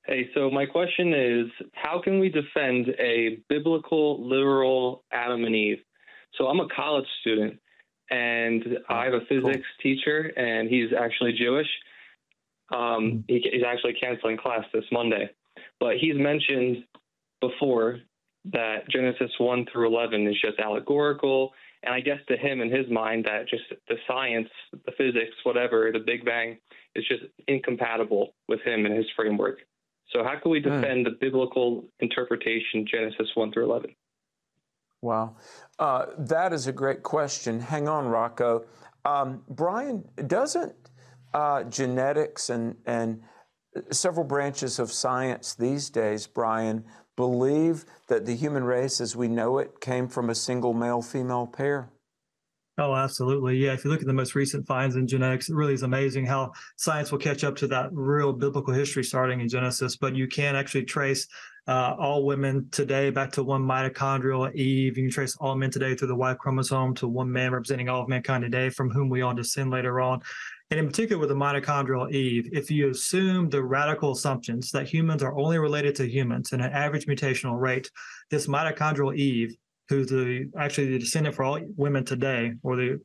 Hey, so my question is how can we defend a biblical, literal Adam and Eve? So I'm a college student and I have a physics cool. teacher, and he's actually Jewish. Um, he, he's actually canceling class this Monday, but he's mentioned before that Genesis 1 through 11 is just allegorical and I guess to him, in his mind, that just the science, the physics, whatever, the Big Bang is just incompatible with him and his framework. So, how can we hmm. defend the biblical interpretation, Genesis 1 through 11? Wow. Uh, that is a great question. Hang on, Rocco. Um, Bryan, doesn't uh, genetics and, and several branches of science these days, Bryan, believe that the human race as we know it came from a single male female pair? Oh, absolutely. Yeah. If you look at the most recent finds in genetics, it really is amazing how science will catch up to that real biblical history starting in Genesis. But you can actually trace uh, all women today back to one mitochondrial Eve. You can trace all men today through the Y chromosome to one man representing all of mankind today, from whom we all descend later on. And in particular with the mitochondrial Eve, if you assume the radical assumptions that humans are only related to humans in an average mutational rate, this mitochondrial Eve, who's the actually the descendant for all women today, or the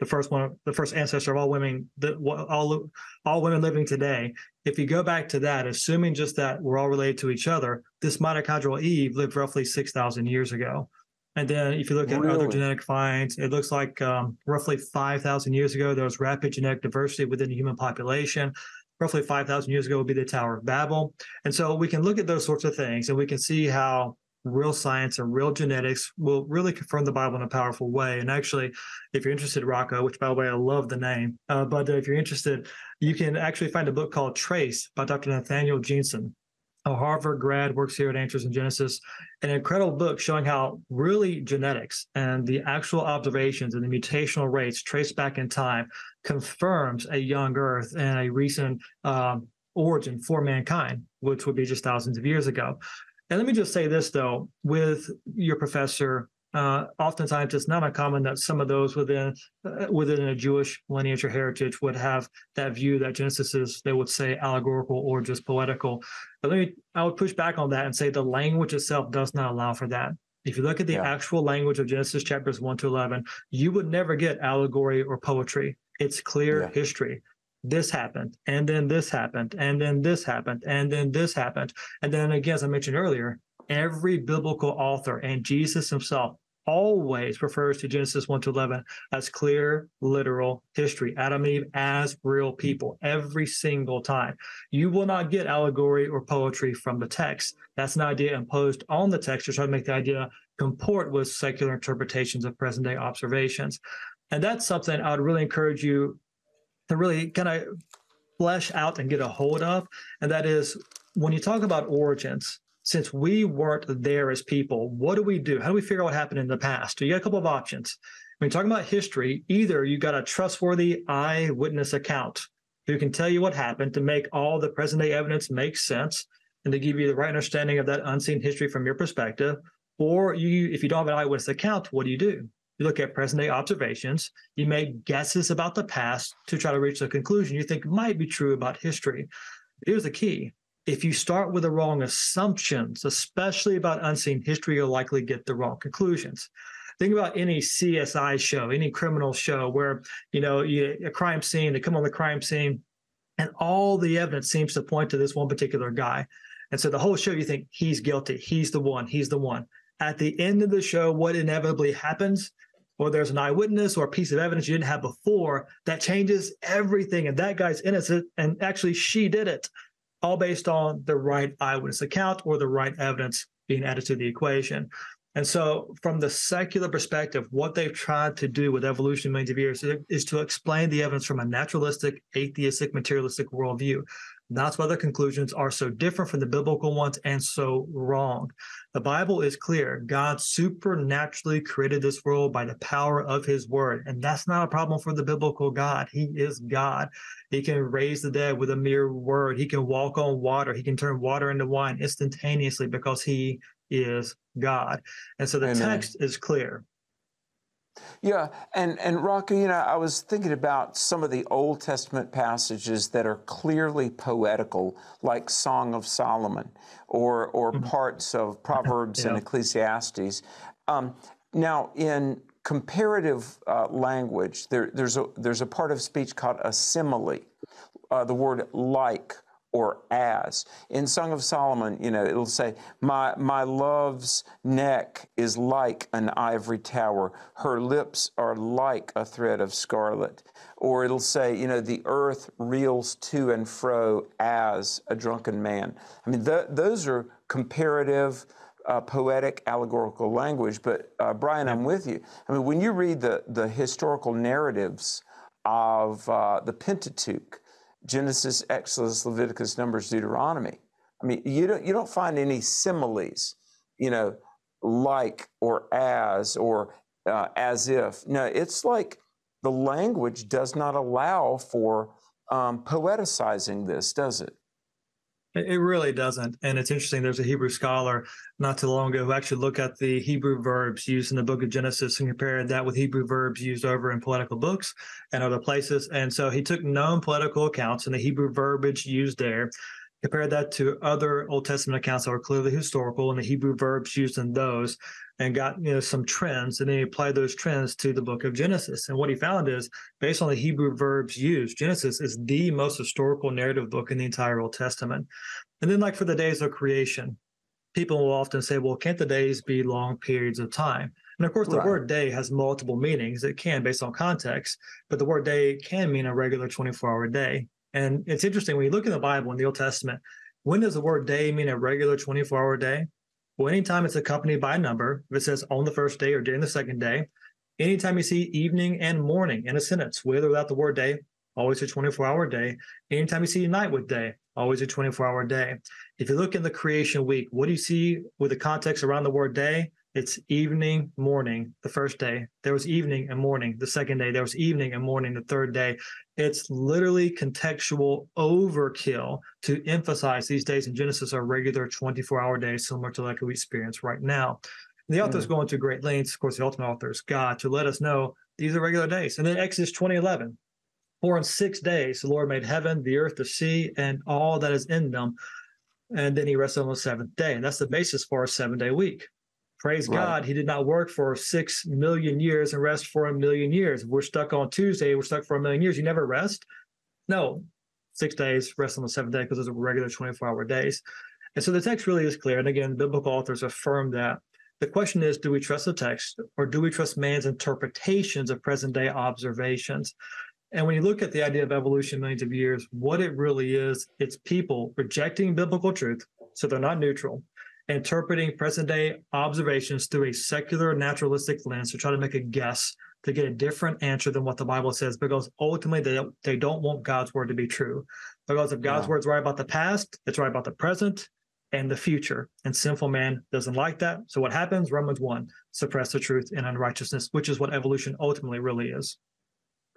the first one, the first ancestor of all women, the, all all women living today. If you go back to that, assuming just that we're all related to each other, this mitochondrial Eve lived roughly six thousand years ago. And then if you look at really? other genetic finds, it looks like um, roughly 5,000 years ago, there was rapid genetic diversity within the human population. Roughly 5,000 years ago would be the Tower of Babel. And so we can look at those sorts of things and we can see how real science and real genetics will really confirm the Bible in a powerful way. And actually, if you're interested, Rocco, which by the way, I love the name, uh, but if you're interested, you can actually find a book called Trace by Dr. Nathaniel Jeanson a Harvard grad, works here at Answers in Genesis, an incredible book showing how really genetics and the actual observations and the mutational rates traced back in time confirms a young Earth and a recent um, origin for mankind, which would be just thousands of years ago. And let me just say this, though, with your professor uh, oftentimes, it's not uncommon that some of those within uh, within a Jewish lineage or heritage would have that view that Genesis is, they would say, allegorical or just poetical. But let me, I would push back on that and say the language itself does not allow for that. If you look at the yeah. actual language of Genesis chapters 1 to 11, you would never get allegory or poetry. It's clear yeah. history this happened, and then this happened, and then this happened, and then this happened. And then again, as I mentioned earlier, every biblical author and Jesus himself always refers to Genesis 1 to 11 as clear, literal history. Adam and Eve as real people every single time. You will not get allegory or poetry from the text. That's an idea imposed on the text to try to make the idea comport with secular interpretations of present day observations. And that's something I would really encourage you to really kind of flesh out and get a hold of. And that is when you talk about origins, since we weren't there as people, what do we do? How do we figure out what happened in the past? So you got a couple of options. When you're talking about history, either you got a trustworthy eyewitness account who can tell you what happened to make all the present day evidence make sense and to give you the right understanding of that unseen history from your perspective. Or you, if you don't have an eyewitness account, what do you do? You look at present day observations, you make guesses about the past to try to reach a conclusion you think might be true about history. Here's the key if you start with the wrong assumptions, especially about unseen history, you'll likely get the wrong conclusions. Think about any CSI show, any criminal show where, you know, you, a crime scene, they come on the crime scene, and all the evidence seems to point to this one particular guy. And so the whole show, you think he's guilty, he's the one, he's the one. At the end of the show, what inevitably happens, or there's an eyewitness or a piece of evidence you didn't have before that changes everything. And that guy's innocent, and actually, she did it all based on the right eyewitness account or the right evidence being added to the equation. And so, from the secular perspective, what they've tried to do with evolution millions of years is to explain the evidence from a naturalistic, atheistic, materialistic worldview. That's why the conclusions are so different from the biblical ones and so wrong. The Bible is clear. God supernaturally created this world by the power of his word. And that's not a problem for the biblical God. He is God. He can raise the dead with a mere word. He can walk on water. He can turn water into wine instantaneously because he is God. And so the Amen. text is clear. Yeah, and and Rocco, you know, I was thinking about some of the Old Testament passages that are clearly poetical, like Song of Solomon, or or mm-hmm. parts of Proverbs yeah. and Ecclesiastes. Um, now, in comparative uh, language, there, there's a there's a part of speech called a simile. Uh, the word like or as. In Song of Solomon, you know, it'll say, my, my love's neck is like an ivory tower. Her lips are like a thread of scarlet. Or it'll say, you know, the earth reels to and fro as a drunken man. I mean, th- those are comparative, uh, poetic, allegorical language. But uh, Bryan, I'm with you. I mean, when you read the, the historical narratives of uh, the Pentateuch, Genesis, Exodus, Leviticus, Numbers, Deuteronomy. I mean, you don't you don't find any similes, you know, like or as or uh, as if. No, it's like the language does not allow for um, poeticizing this, does it? It really doesn't. And it's interesting. There's a Hebrew scholar not too long ago who actually looked at the Hebrew verbs used in the book of Genesis and compared that with Hebrew verbs used over in poetical books and other places. And so he took known poetical accounts and the Hebrew verbiage used there, compared that to other Old Testament accounts that were clearly historical and the Hebrew verbs used in those, and got you know some trends and then he applied those trends to the book of genesis. And what he found is based on the hebrew verbs used genesis is the most historical narrative book in the entire old testament. And then like for the days of creation people will often say well can't the days be long periods of time? And of course the right. word day has multiple meanings. It can based on context but the word day can mean a regular 24 hour day and it's interesting when you look in the bible in the old testament when does the word day mean a regular 24 hour day well, anytime it's accompanied by a number, if it says on the first day or during the second day, anytime you see evening and morning in a sentence, with or without the word day, always a 24 hour day. Anytime you see night with day, always a 24 hour day. If you look in the creation week, what do you see with the context around the word day? It's evening, morning, the first day. There was evening and morning the second day. There was evening and morning the third day. It's literally contextual overkill to emphasize these days in Genesis are regular 24 hour days, similar to like we experience right now. And the author is mm. going to great lengths, of course, the ultimate author is God, to let us know these are regular days. And then Exodus 2011, for in six days the Lord made heaven, the earth, the sea, and all that is in them. And then he rested on the seventh day. And that's the basis for a seven day week. Praise right. God, he did not work for six million years and rest for a million years. We're stuck on Tuesday, we're stuck for a million years. You never rest. No, six days, rest on the seventh day because those are regular 24 hour days. And so the text really is clear. And again, biblical authors affirm that. The question is do we trust the text or do we trust man's interpretations of present day observations? And when you look at the idea of evolution millions of years, what it really is, it's people rejecting biblical truth. So they're not neutral interpreting present day observations through a secular naturalistic lens to try to make a guess to get a different answer than what the Bible says because ultimately they don't, they don't want God's word to be true. Because if God's yeah. word's right about the past, it's right about the present and the future. And sinful man doesn't like that. So what happens? Romans 1 suppress the truth in unrighteousness, which is what evolution ultimately really is.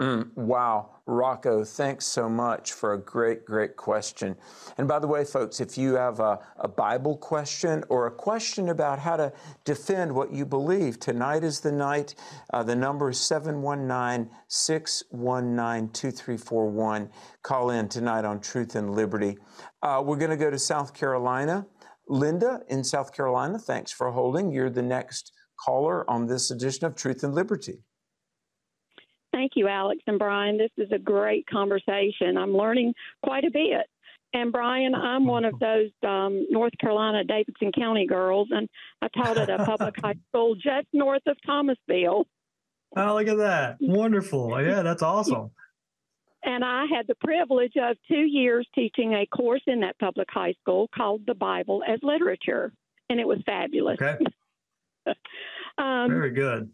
Mm, wow. Rocco, thanks so much for a great, great question. And by the way, folks, if you have a, a, Bible question or a question about how to defend what you believe, tonight is the night. Uh, the number is 719 619 2341. Call in tonight on Truth and Liberty. Uh, we're going to go to South Carolina. Linda in South Carolina, thanks for holding. You're the next caller on this edition of Truth and Liberty. Thank you, Alex and Bryan. This is a great conversation. I'm learning quite a bit. And Bryan, I'm one of those um, North Carolina Davidson County girls, and I taught at a public high school just north of Thomasville. Oh, look at that! Wonderful. Yeah, that's awesome. And I had the privilege of two years teaching a course in that public high school called The Bible as Literature, and it was fabulous. Okay. um, Very good.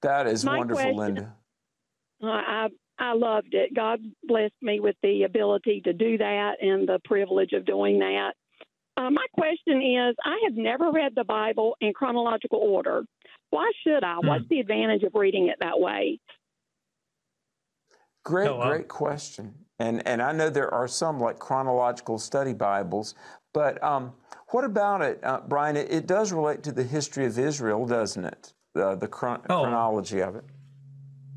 That is wonderful, question- Linda. I I loved it. God blessed me with the ability to do that and the privilege of doing that. Uh, my question is I have never read the Bible in chronological order. Why should I? What's the advantage of reading it that way? Great, wow. great question. And and I know there are some like chronological study Bibles, but um, what about it, uh, Bryan? It, it does relate to the history of Israel, doesn't it? Uh, the chron- Oh. chronology of it.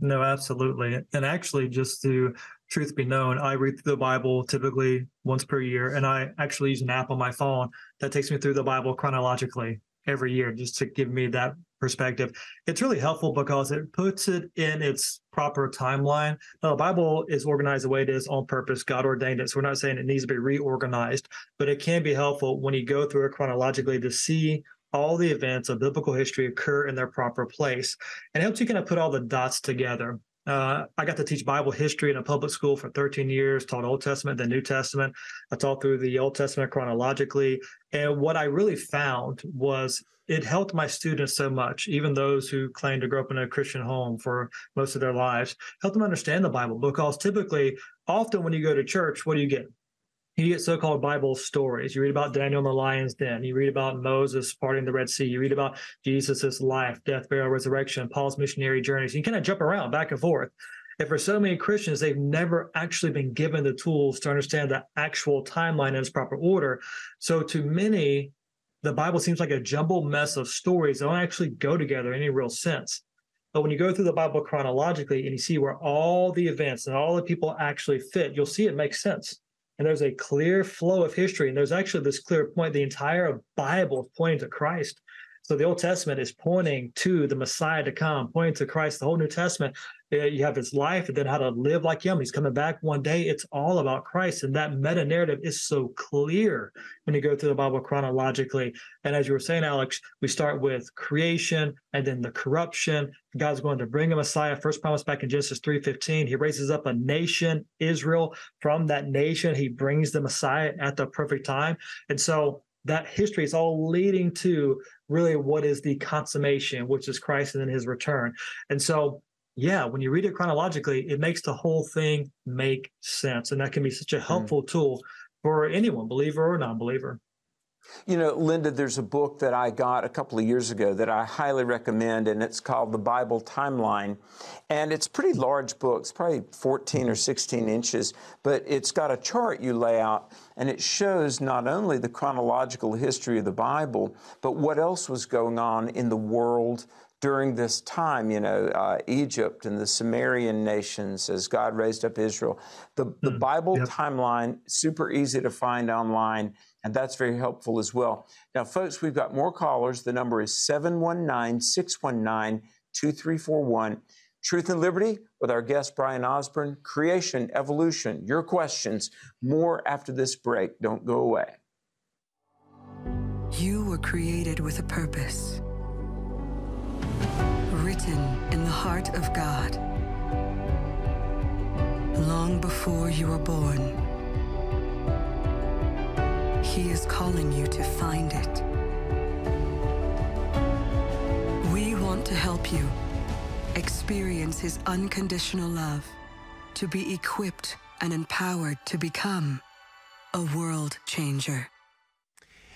No, absolutely. And actually, just to truth be known, I read the Bible typically once per year, and I actually use an app on my phone that takes me through the Bible chronologically every year just to give me that perspective. It's really helpful because it puts it in its proper timeline. Now, the Bible is organized the way it is on purpose. God ordained it. So we're not saying it needs to be reorganized, but it can be helpful when you go through it chronologically to see all the events of biblical history occur in their proper place. And it helps you kind of put all the dots together. Uh, I got to teach Bible history in a public school for 13 years, taught Old Testament, then New Testament. I taught through the Old Testament chronologically. And what I really found was it helped my students so much, even those who claim to grow up in a Christian home for most of their lives, helped them understand the Bible because typically, often when you go to church, what do you get? You get so-called Bible stories. You read about Daniel in the lion's den. You read about Moses parting the Red Sea. You read about Jesus' life, death, burial, resurrection, Paul's missionary journeys. You kind of jump around back and forth. And for so many Christians, they've never actually been given the tools to understand the actual timeline in its proper order. So to many, the Bible seems like a jumbled mess of stories that don't actually go together in any real sense. But when you go through the Bible chronologically and you see where all the events and all the people actually fit, you'll see it makes sense and there's a clear flow of history and there's actually this clear point the entire bible is pointing to christ. So the old testament is pointing to the messiah to come pointing to christ the whole new testament Uh, you have his life and then how to live like him. He's coming back one day. It's all about christ. And that meta narrative is so clear when you go through the bible chronologically. And as you were saying alex we start with creation and then the corruption. God's going to bring a messiah first promise back in genesis 3.15 he raises up a nation israel. From that nation he brings the messiah at the perfect time. And so that history is all leading to really what is the consummation which is christ and then his return. And so yeah when you read it chronologically it makes the whole thing make sense and that can be such a hmm. helpful tool for anyone believer or non-believer You know, Linda, there's a book that I got a couple of years ago that I highly recommend, and it's called The Bible Timeline. And it's a pretty large book, it's probably 14 or 16 inches, but it's got a chart you lay out, and it shows not only the chronological history of the Bible, but what else was going on in the world during this time, you know, uh, Egypt and the Sumerian nations as God raised up Israel. The, the Bible timeline, super easy to find online, and that's very helpful as well. Now, folks, we've got more callers. The number is 719 619 2341. Truth and Liberty with our guest, Bryan Osborne. Creation, evolution, your questions. More after this break. Don't go away. You were created with a purpose. Written in the heart of God. Long before you were born. He is calling you to find it. We want to help you experience His unconditional love, to be equipped and empowered to become a world changer.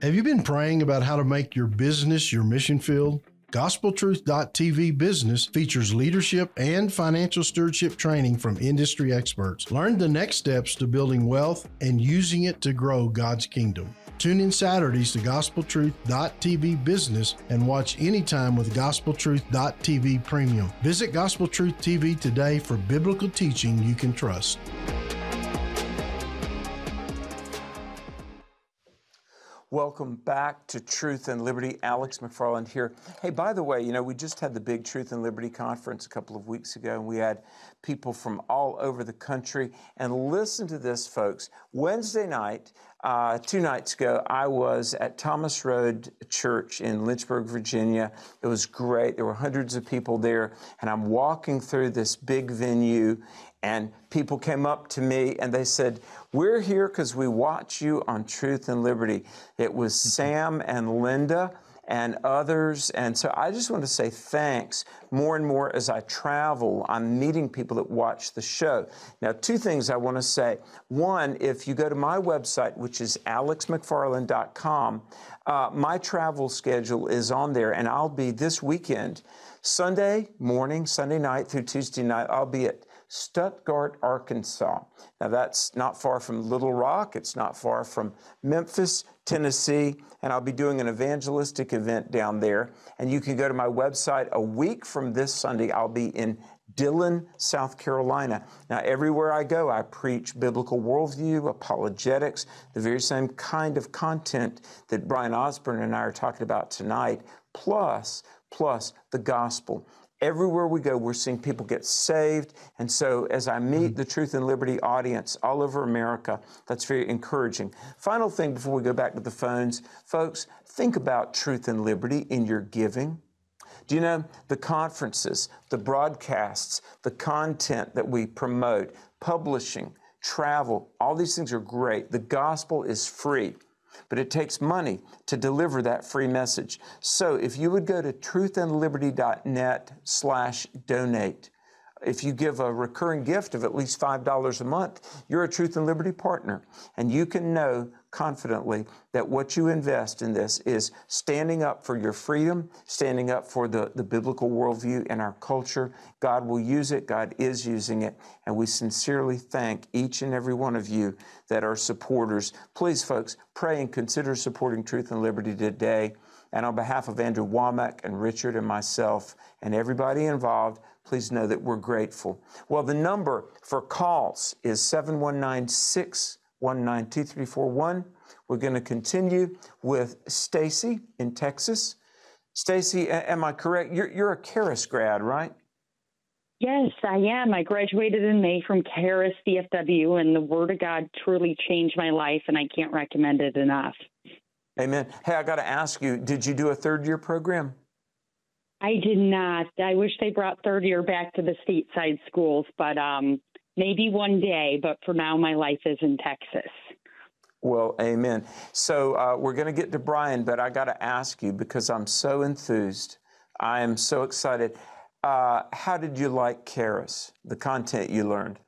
Have you been praying about how to make your business your mission field? GospelTruth.tv Business features leadership and financial stewardship training from industry experts. Learn the next steps to building wealth and using it to grow God's kingdom. Tune in Saturdays to GospelTruth.tv Business and watch anytime with GospelTruth.tv Premium. Visit Gospel Truth TV today for biblical teaching you can trust. Welcome back to Truth and Liberty. Alex McFarland here. Hey, by the way, you know, we just had the big Truth and Liberty conference a couple of weeks ago, and we had people from all over the country. And listen to this, folks. Wednesday night, uh, two nights ago, I was at Thomas Road Church in Lynchburg, Virginia. It was great. There were hundreds of people there, and I'm walking through this big venue, and people came up to me and they said, We're here because we watch you on Truth and Liberty. It was mm-hmm. Sam and Linda and others. And so I just want to say thanks more and more as I travel. I'm meeting people that watch the show. Now, two things I want to say. One, if you go to my website, which is alexmcfarland.com, uh, my travel schedule is on there, and I'll be this weekend, Sunday morning, Sunday night through Tuesday night, I'll be at Stuttgart, Arkansas. Now, that's not far from Little Rock, it's not far from Memphis, Tennessee, and I'll be doing an evangelistic event down there. And you can go to my website a week from this Sunday. I'll be in Dillon, South Carolina. Now, everywhere I go, I preach biblical worldview, apologetics, the very same kind of content that Bryan Osborne and I are talking about tonight, plus, plus the gospel. Everywhere we go, we're seeing people get saved. And so, as I meet mm-hmm. the Truth and Liberty audience all over America, that's very encouraging. Final thing before we go back to the phones, folks, think about Truth and Liberty in your giving. Do you know the conferences, the broadcasts, the content that we promote, publishing, travel, all these things are great. The gospel is free but it takes money to deliver that free message. So if you would go to truthandliberty.net slash donate, if you give a recurring gift of at least $5 a month, you're a Truth and Liberty partner. And you can know confidently that what you invest in this is standing up for your freedom, standing up for the, the biblical worldview in our culture. God will use it, God is using it, and we sincerely thank each and every one of you that are supporters. Please, folks, pray and consider supporting Truth and Liberty today. And on behalf of Andrew Wommack and Richard and myself and everybody involved, please know that we're grateful. Well, the number for calls is 719 619 We're going to continue with Stacy in Texas. Stacy, am I correct? You're, you're a Charis grad, right? Yes, I am. I graduated in May from Charis DFW, and the Word of God truly changed my life, and I can't recommend it enough. Amen. Hey, I got to ask you, did you do a third year program? I did not. I wish they brought third year back to the stateside schools, but um, maybe one day. But for now, my life is in Texas. Well, amen. So uh, we're going to get to Bryan, but I got to ask you because I'm so enthused. I am so excited. Uh, how did you like Charis, the content you learned?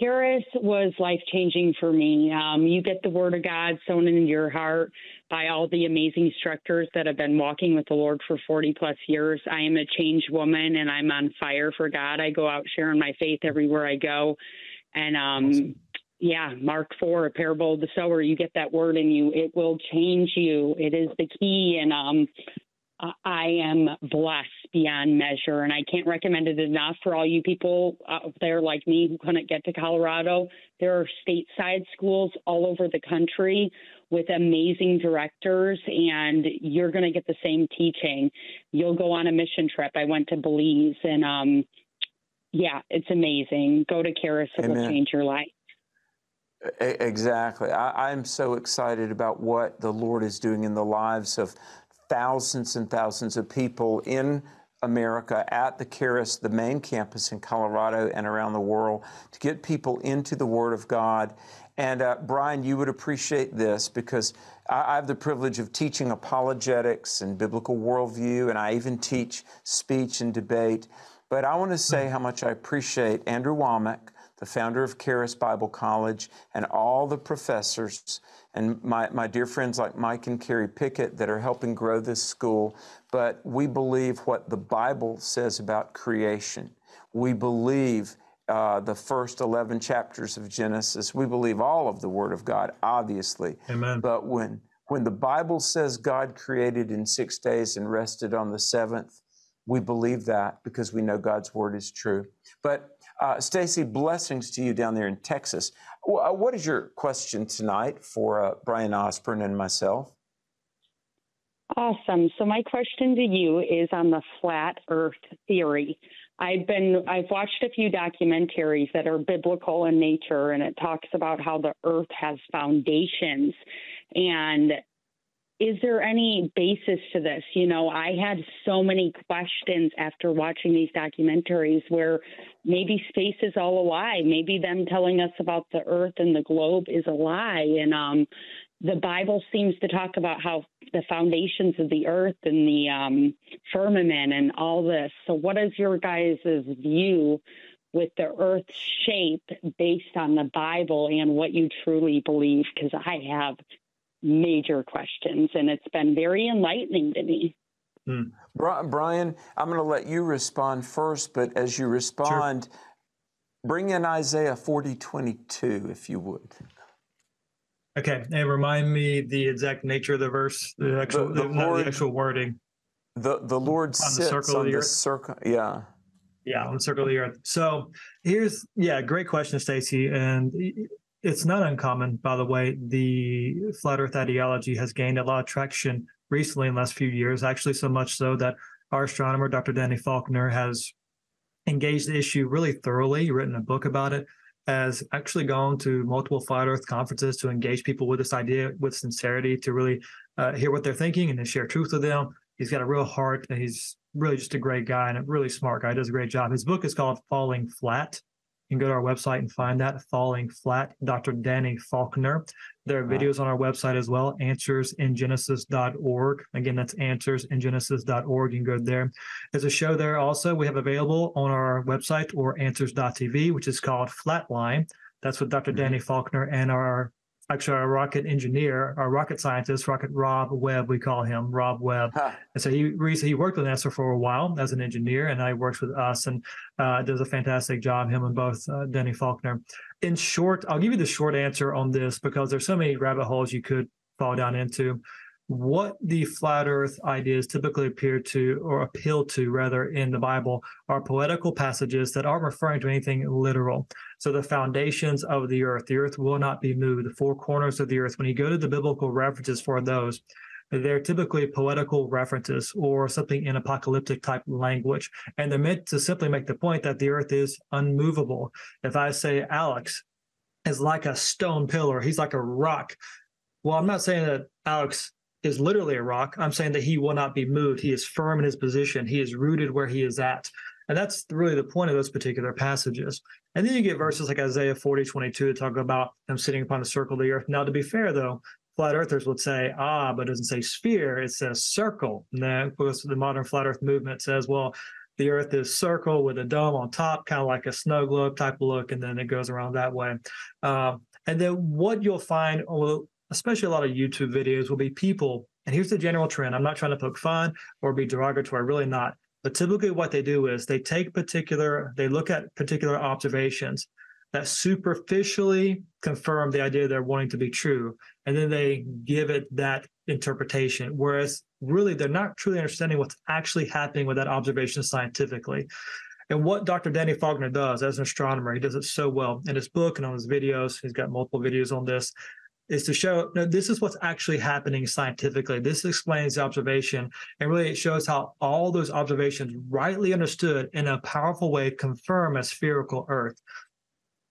Charis was life changing for me. Um, you get the word of God sown in your heart by all the amazing instructors that have been walking with the Lord for 40 plus years. I am a changed woman and I'm on fire for God. I go out sharing my faith everywhere I go. And um, awesome. yeah, Mark 4, a parable of the sower, you get that word in you. It will change you. It is the key. And um, I am blessed beyond measure, and I can't recommend it enough for all you people out there like me who couldn't get to Colorado. There are stateside schools all over the country with amazing directors, and you're going to get the same teaching. You'll go on a mission trip. I went to Belize, and um, yeah, it's amazing. Go to Charis; it will change your life. Exactly. I, I'm so excited about what the Lord is doing in the lives of thousands and thousands of people in America at the Charis, the main campus in Colorado and around the world, to get people into the Word of God. And uh, Bryan, you would appreciate this because I, I have the privilege of teaching apologetics and biblical worldview, and I even teach speech and debate. But I want to say how much I appreciate Andrew Wommack, the founder of Charis Bible College, and all the professors and my, my dear friends like Mike and Carrie Pickett that are helping grow this school. But we believe what the Bible says about creation. We believe uh, the first 11 chapters of Genesis. We believe all of the Word of God, obviously. Amen. But when when the Bible says God created in six days and rested on the seventh, we believe that because we know God's Word is true. But uh, Stacy, blessings to you down there in Texas. Uh, what is your question tonight for uh, Bryan Osborne and myself? Awesome. So my question to you is on the flat Earth theory. I've been I've watched a few documentaries that are biblical in nature and it talks about how the earth has foundations and is there any basis to this? You know, I had so many questions after watching these documentaries where maybe space is all a lie. Maybe them telling us about the earth and the globe is a lie. And um, the Bible seems to talk about how the foundations of the earth and the um, firmament and all this. So, what is your guys' view with the earth's shape based on the Bible and what you truly believe? Because I have major questions, and it's been very enlightening to me. Hmm. Bryan, I'm going to let you respond first, but as you respond, sure. bring in Isaiah 40 22, if you would. Okay, and remind me the exact nature of the verse, the actual, the, the, the, Lord, the actual wording. The the Lord on sits the circle on the, the circle. Yeah. Yeah, on the circle of the earth. So here's yeah, great question, Stacy, and it's not uncommon, by the way. The flat Earth ideology has gained a lot of traction recently in the last few years, actually so much so that our astronomer, Dr. Danny Faulkner, has engaged the issue really thoroughly, written a book about it, has actually gone to multiple flat Earth conferences to engage people with this idea with sincerity, to really uh, hear what they're thinking and to share truth with them. He's got a real heart and he's really just a great guy and a really smart guy. He does a great job. His book is called Falling Flat you can go to our website and find that Falling Flat, Dr. Danny Faulkner. There are videos on our website as well, answersingenesis.org. Again, that's answersingenesis.org. You can go there. There's a show there also we have available on our website or answers.tv, which is called Flatline. That's with Dr. Mm-hmm. Danny Faulkner and our actually our rocket engineer, our rocket scientist, Rocket Rob Webb, we call him Rob Webb. Huh. And so he he worked with NASA for a while as an engineer, and now he works with us and uh, does a fantastic job. Him and both uh, Denny Faulkner. In short, I'll give you the short answer on this because there's so many rabbit holes you could fall down into what the flat earth ideas typically appear to or appeal to rather in the bible are poetical passages that aren't referring to anything literal so the foundations of the earth the earth will not be moved the four corners of the earth when you go to the biblical references for those they're typically poetical references or something in apocalyptic type language and they're meant to simply make the point that the earth is unmovable if i say alex is like a stone pillar he's like a rock well i'm not saying that alex is literally a rock. I'm saying that he will not be moved. He is firm in his position. He is rooted where he is at. And that's really the point of those particular passages. And then you get verses like Isaiah 40, 22 to talk about them sitting upon the circle of the earth. Now, to be fair, though, flat earthers would say, ah, but it doesn't say sphere, it says circle. And then, of course, the modern flat earth movement says, well, the earth is circle with a dome on top, kind of like a snow globe type of look, and then it goes around that way. Uh, and then what you'll find, especially a lot of YouTube videos, will be people. And here's the general trend. I'm not trying to poke fun or be derogatory, really not. But typically, what they do is they take particular, they look at particular observations that superficially confirm the idea they're wanting to be true, and then they give it that interpretation. Whereas really, they're not truly understanding what's actually happening with that observation scientifically. And what Dr. Danny Faulkner does as an astronomer, he does it so well in his book and on his videos. He's got multiple videos on this is to show this is what's actually happening scientifically. This explains the observation, and really it shows how all those observations, rightly understood in a powerful way, confirm a spherical Earth.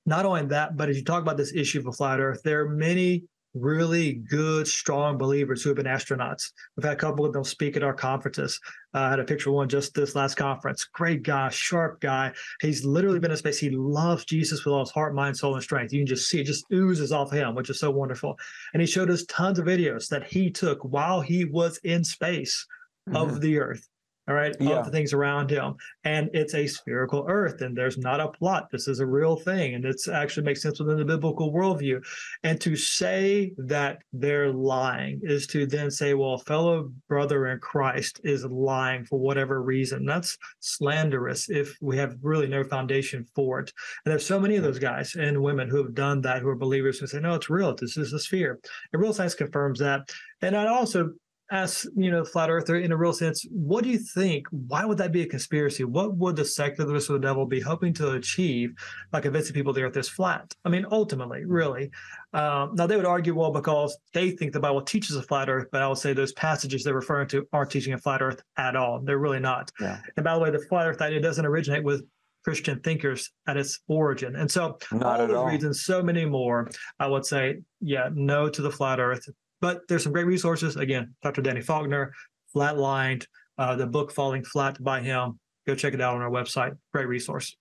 Not only that, but as you talk about this issue of a flat Earth, there are many really good, strong believers who have been astronauts. We've had a couple of them speak at our conferences. Uh, I had a picture of one just this last conference. Great guy, sharp guy. He's literally been in space. He loves Jesus with all his heart, mind, soul, and strength. You can just see it just oozes off of him, which is so wonderful. And he showed us tons of videos that he took while he was in space mm-hmm. of the Earth. All right, Yeah. of the things around him. And it's a spherical earth, and there's not a plot. This is a real thing, and it's actually makes sense within the biblical worldview. And to say that they're lying is to then say, well, a fellow brother in Christ is lying for whatever reason. That's slanderous if we have really no foundation for it. And there's so many of those guys and women who have done that, who are believers who say, no, it's real. This is a sphere. And real science confirms that. And I also ask, you know, flat earther in a real sense, what do you think? Why would that be a conspiracy? What would the secularists of the rest of the devil be hoping to achieve by convincing people the earth is flat? I mean, ultimately, really. Um, now, they would argue, well, because they think the Bible teaches a flat earth, but I would say those passages they're referring to aren't teaching a flat earth at all. They're really not. Yeah. And by the way, the flat earth idea doesn't originate with Christian thinkers at its origin. And so, Not all at those all. reasons, so many more, I would say, yeah, no to the flat earth. But there's some great resources. Again, Dr. Danny Faulkner, Flatlined, uh, the book Falling Flat by him. Go check it out on our website. Great resource.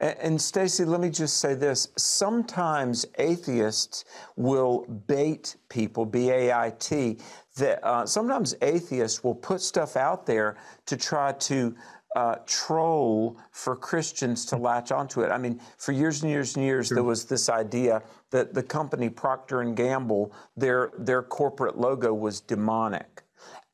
And, and Stacy, let me just say this. Sometimes atheists will bait people, B A I T. That uh, sometimes atheists will put stuff out there to try to uh, troll for Christians to latch onto it. I mean, for years and years and years, there was this idea that the company Procter and Gamble, their their corporate logo was demonic.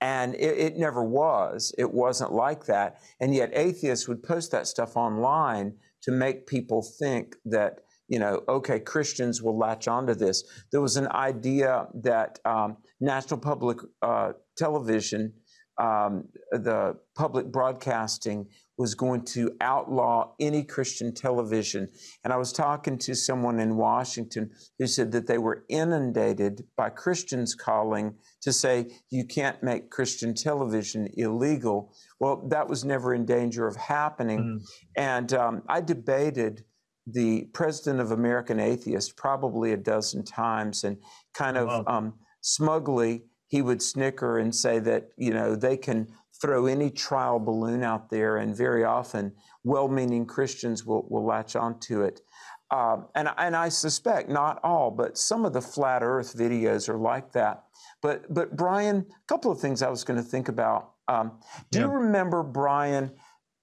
And it, it never was. It wasn't like that. And yet atheists would post that stuff online to make people think that, you know, okay, Christians will latch onto this. There was an idea that um, National Public uh, Television, um, the public broadcasting, was going to outlaw any Christian television. And I was talking to someone in Washington who said that they were inundated by Christians calling to say, you can't make Christian television illegal. Well, that was never in danger of happening. And um, I debated the president of American Atheists probably a dozen times and kind of um, smugly he would snicker and say that, you know, they can throw any trial balloon out there, and very often well meaning Christians will, will latch onto it. Um, and, and I suspect not all, but some of the flat earth videos are like that. But, but Bryan, a couple of things I was going to think about. Um, do you remember, Bryan,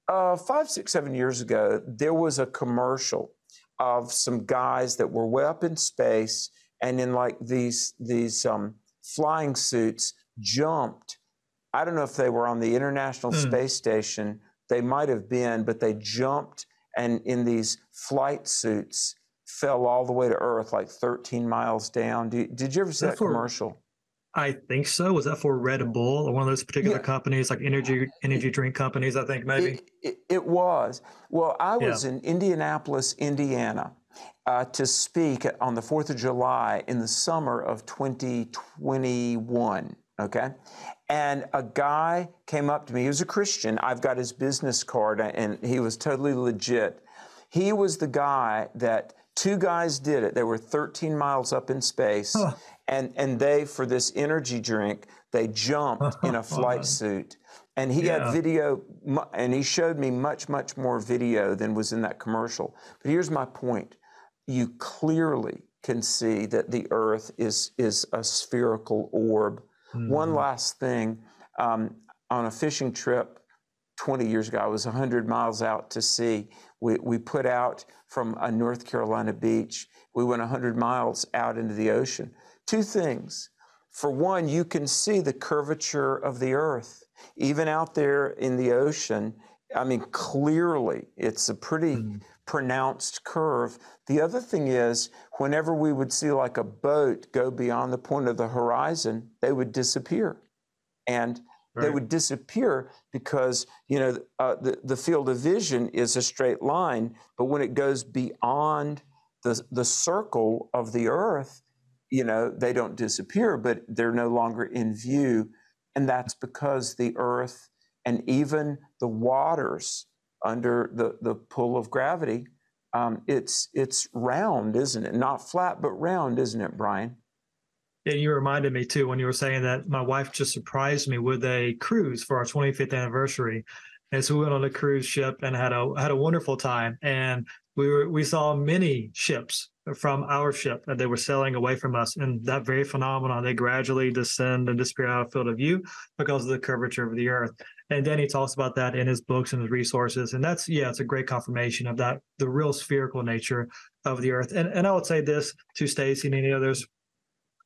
uh, five, six, seven years ago, there was a commercial of some guys that were way up in space and in like these, these um, flying suits jumped I don't know if they were on the International Hmm. Space Station. They might have been, but they jumped and in these flight suits fell all the way to Earth, like 13 miles down. Did, did you ever see that That's for- commercial? I think so. Was that for Red Bull or one of those particular Yeah. companies, like energy energy drink companies? I think maybe. It, it, it was. Well, I Yeah. was in Indianapolis, Indiana, uh, to speak on the 4th of July in the summer of 2021. Okay. And a guy came up to me. He was a Christian. I've got his business card, and he was totally legit. He was the guy that two guys did it. They were 13 miles up in space, and, and they, for this energy drink, they jumped in a flight suit. And he Yeah. had video, and he showed me much, much more video than was in that commercial. But here's my point you clearly can see that the earth is, is a spherical orb. One last thing um, on a fishing trip 20 years ago, I was 100 miles out to sea. We, we put out from a North Carolina beach. We went 100 miles out into the ocean. Two things. For one, you can see the curvature of the earth. Even out there in the ocean, I mean, clearly it's a pretty pronounced curve. The other thing is, whenever we would see like a boat go beyond the point of the horizon, they would disappear. And they would disappear because, you know, uh, the, the field of vision is a straight line, but when it goes beyond the, the circle of the earth, you know, they don't disappear, but they're no longer in view. And that's because the earth and even the waters under the, the pull of gravity, um, it's, it's round, isn't it? Not flat, but round, isn't it, Bryan? And you reminded me too when you were saying that my wife just surprised me with a cruise for our 25th anniversary. And so we went on a cruise ship and had a had a wonderful time. And we were we saw many ships from our ship that they were sailing away from us. And that very phenomenon, they gradually descend and disappear out of field of view because of the curvature of the earth. And Danny talks about that in his books and his resources. And that's, yeah, it's a great confirmation of that, the real spherical nature of the earth. And, and I would say this to Stacy and any others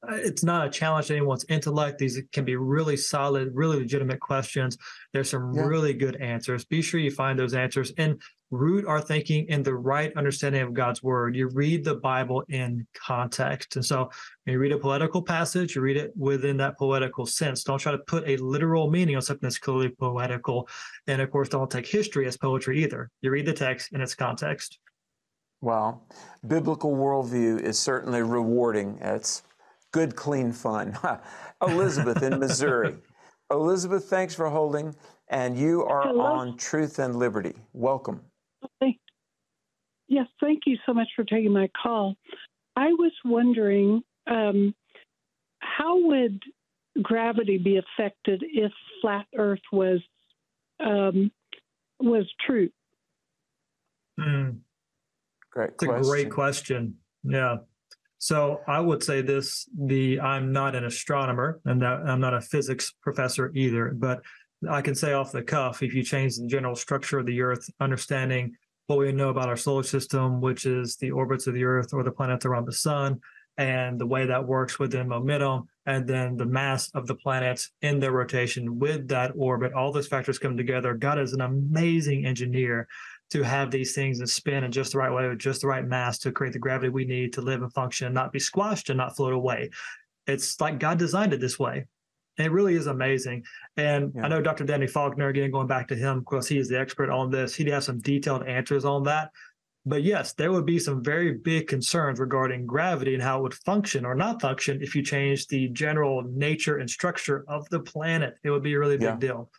uh, it's not a challenge to anyone's intellect. These can be really solid, really legitimate questions. There's some yeah. really good answers. Be sure you find those answers and root our thinking in the right understanding of God's word. You read the Bible in context. And so when you read a poetical passage, you read it within that poetical sense. Don't try to put a literal meaning on something that's clearly poetical. And of course, don't take history as poetry either. You read the text in its context. Well, biblical worldview is certainly rewarding. It's good, clean fun. Elizabeth in Missouri. Elizabeth, thanks for holding. And you are Hello. on Truth and Liberty. Welcome. Yes, thank you so much for taking my call. I was wondering um, how would gravity be affected if flat Earth was um, was true? Mm. Great it's a great question. Yeah. So I would say this: the I'm not an astronomer, and I'm not a physics professor either. But I can say off the cuff, if you change the general structure of the Earth, understanding what we know about our solar system, which is the orbits of the Earth or the planets around the Sun, and the way that works within momentum, and then the mass of the planets in their rotation with that orbit, all those factors come together. God is an amazing engineer to have these things and spin in just the right way with just the right mass to create the gravity we need to live and function and not be squashed and not float away. It's like God designed it this way. And it really is amazing. And yeah. I know Dr. Danny Faulkner, again, going back to him, because he is the expert on this, he'd have some detailed answers on that. But yes, there would be some very big concerns regarding gravity and how it would function or not function if you change the general nature and structure of the planet. It would be a really big yeah. deal.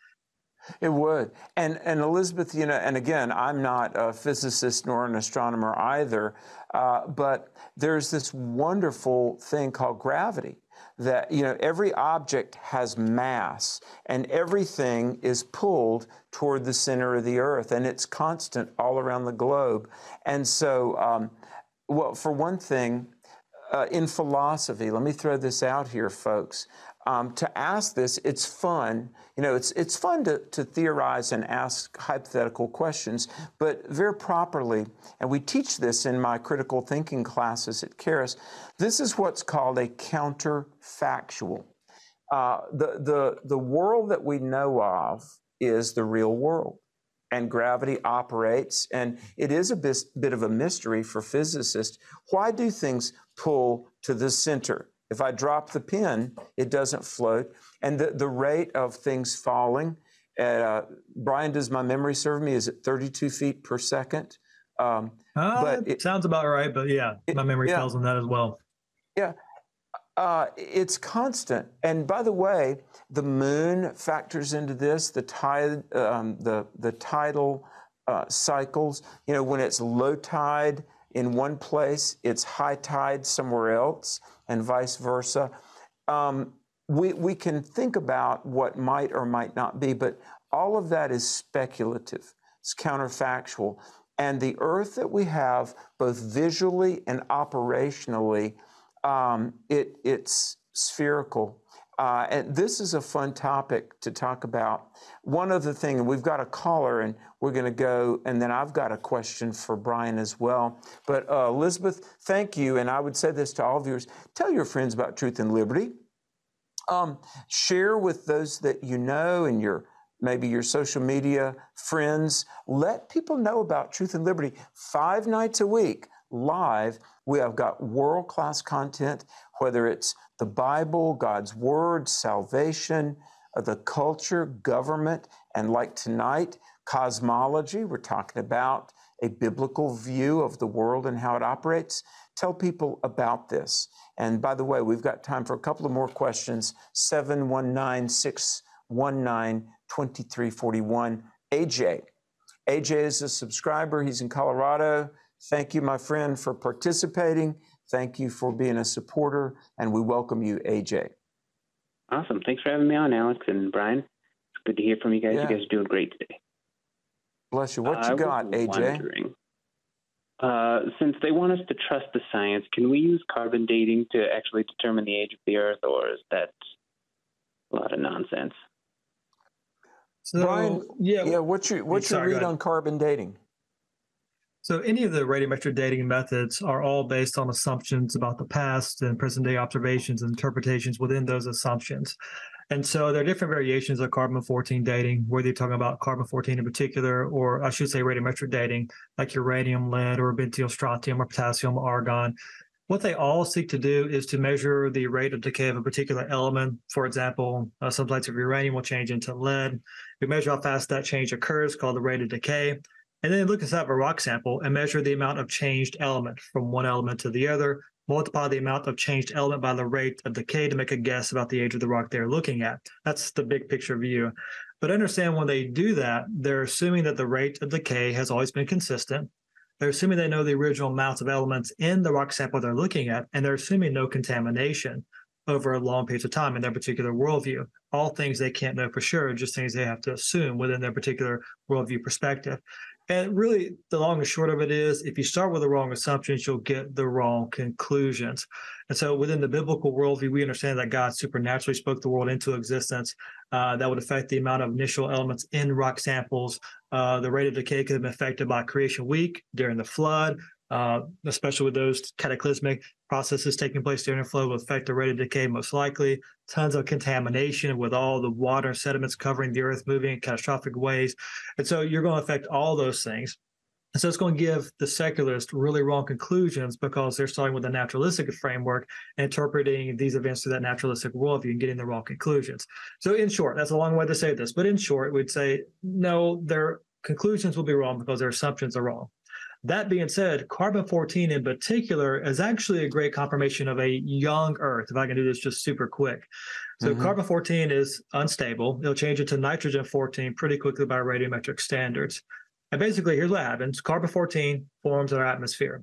It would. And and Elizabeth, you know, and again, I'm not a physicist nor an astronomer either, uh, but there's this wonderful thing called gravity that you know every object has mass and everything is pulled toward the center of the earth and it's constant all around the globe. And so um, well for one thing uh, in philosophy let me throw this out here folks um, to ask this. It's fun. You know, it's, it's fun to, to theorize and ask hypothetical questions, but very properly, and we teach this in my critical thinking classes at Charis, this is what's called a counterfactual. Uh, the, the, the world that we know of is the real world and gravity operates. And it is a bit, of a mystery for physicists. Why do things pull to the center? If I drop the pin, it doesn't float. And the, the rate of things falling, at, uh, Bryan, does my memory serve me? Is it 32 feet per second? Um, uh, but it sounds about right, but yeah, my memory yeah, tells on that as well. Yeah, uh, it's constant. And by the way, the moon factors into this. The tide, um, the the tidal uh, cycles. You know, when it's low tide in one place, it's high tide somewhere else and vice versa. Um, we, we can think about what might or might not be, but all of that is speculative, it's counterfactual. And the earth that we have, both visually and operationally, um, it, it's spherical. Uh, and this is a fun topic to talk about. One other thing, we've got a caller, and we're going to go, and then I've got a question for Bryan as well. But uh, Elizabeth, thank you. And I would say this to all viewers tell your friends about Truth and Liberty. Um, share with those that you know and your maybe your social media friends. Let people know about Truth and Liberty five nights a week live. We have got world class content, whether it's the Bible, God's Word, salvation, uh, the culture, government, and like tonight, cosmology. We're talking about a biblical view of the world and how it operates. Tell people about this. And by the way, we've got time for a couple of more questions. 719 619 2341. AJ. AJ is a subscriber. He's in Colorado. Thank you, my friend, for participating. Thank you for being a supporter, and we welcome you, AJ. Awesome. Thanks for having me on, Alex and Bryan. It's good to hear from you guys. Yeah. You guys are doing great today. Bless you. What uh, you got, AJ? Uh, since they want us to trust the science, can we use carbon dating to actually determine the age of the Earth, or is that a lot of nonsense? So, Bryan, yeah, yeah. What's your what's Sorry, your go read on carbon dating? So, any of the radiometric dating methods are all based on assumptions about the past and present day observations and interpretations within those assumptions. And so, there are different variations of carbon 14 dating, whether you're talking about carbon 14 in particular, or I should say radiometric dating, like uranium, lead, or rubidium, strontium, or potassium, argon. What they all seek to do is to measure the rate of decay of a particular element. For example, uh, some types of uranium will change into lead. We measure how fast that change occurs, called the rate of decay. And then look inside of a rock sample and measure the amount of changed element from one element to the other, multiply the amount of changed element by the rate of decay to make a guess about the age of the rock they're looking at. That's the big picture view. But understand when they do that, they're assuming that the rate of decay has always been consistent. They're assuming they know the original amounts of elements in the rock sample they're looking at, and they're assuming no contamination over a long periods of time in their particular worldview. All things they can't know for sure, just things they have to assume within their particular worldview perspective. And really, the long and short of it is if you start with the wrong assumptions, you'll get the wrong conclusions. And so, within the biblical worldview, we understand that God supernaturally spoke the world into existence. Uh, that would affect the amount of initial elements in rock samples. Uh, the rate of decay could have been affected by creation week during the flood, uh, especially with those cataclysmic processes taking place during the flood will affect the rate of decay most likely. Tons of contamination with all the water and sediments covering the earth moving in catastrophic ways. And so you're going to affect all those things. And so it's going to give the secularists really wrong conclusions because they're starting with a naturalistic framework interpreting these events through that naturalistic worldview and getting the wrong conclusions. So, in short, that's a long way to say this, but in short, we'd say no, their conclusions will be wrong because their assumptions are wrong. That being said, carbon 14 in particular is actually a great confirmation of a young Earth. If I can do this just super quick. So, Mhm. carbon 14 is unstable. It'll change into nitrogen 14 pretty quickly by radiometric standards. And basically, here's what happens carbon 14 forms in our atmosphere.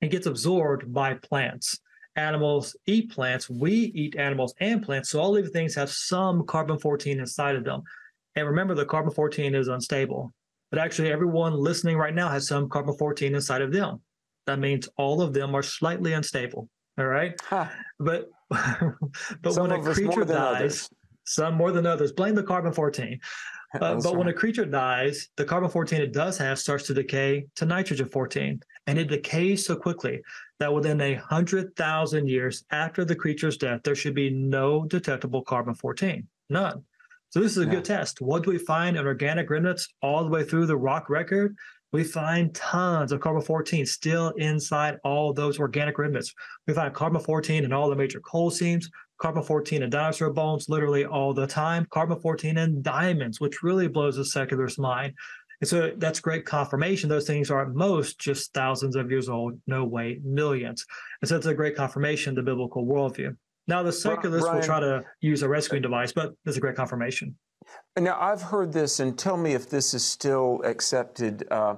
and gets absorbed by plants. Animals eat plants. We eat animals and plants. So, all living things have some carbon 14 inside of them. And remember, the carbon 14 is unstable. But actually, everyone listening right now has some carbon 14 inside of them. That means all of them are slightly unstable. All right. But but Some when a of us more creature dies, others. some more than others, blame the carbon 14. Uh, but when a creature dies, the carbon 14 it does have starts to decay to nitrogen 14. And it decays so quickly that within a 100,000 years after the creature's death, there should be no detectable carbon 14. None. So this is a good test. What do we find in organic remnants all the way through the rock record? We find tons of carbon 14 still inside all those organic remnants. We find carbon 14 in all the major coal seams, carbon 14 in dinosaur bones literally all the time, carbon 14 in diamonds, which really blows the secularist mind. And so that's great confirmation. Those things are at most just thousands of years old, no way, millions. And so it's a great confirmation of the biblical worldview. Now, the secularists will try to use a rescuing device, but it's a great confirmation. Now, I've heard this, and tell me if this is still accepted uh,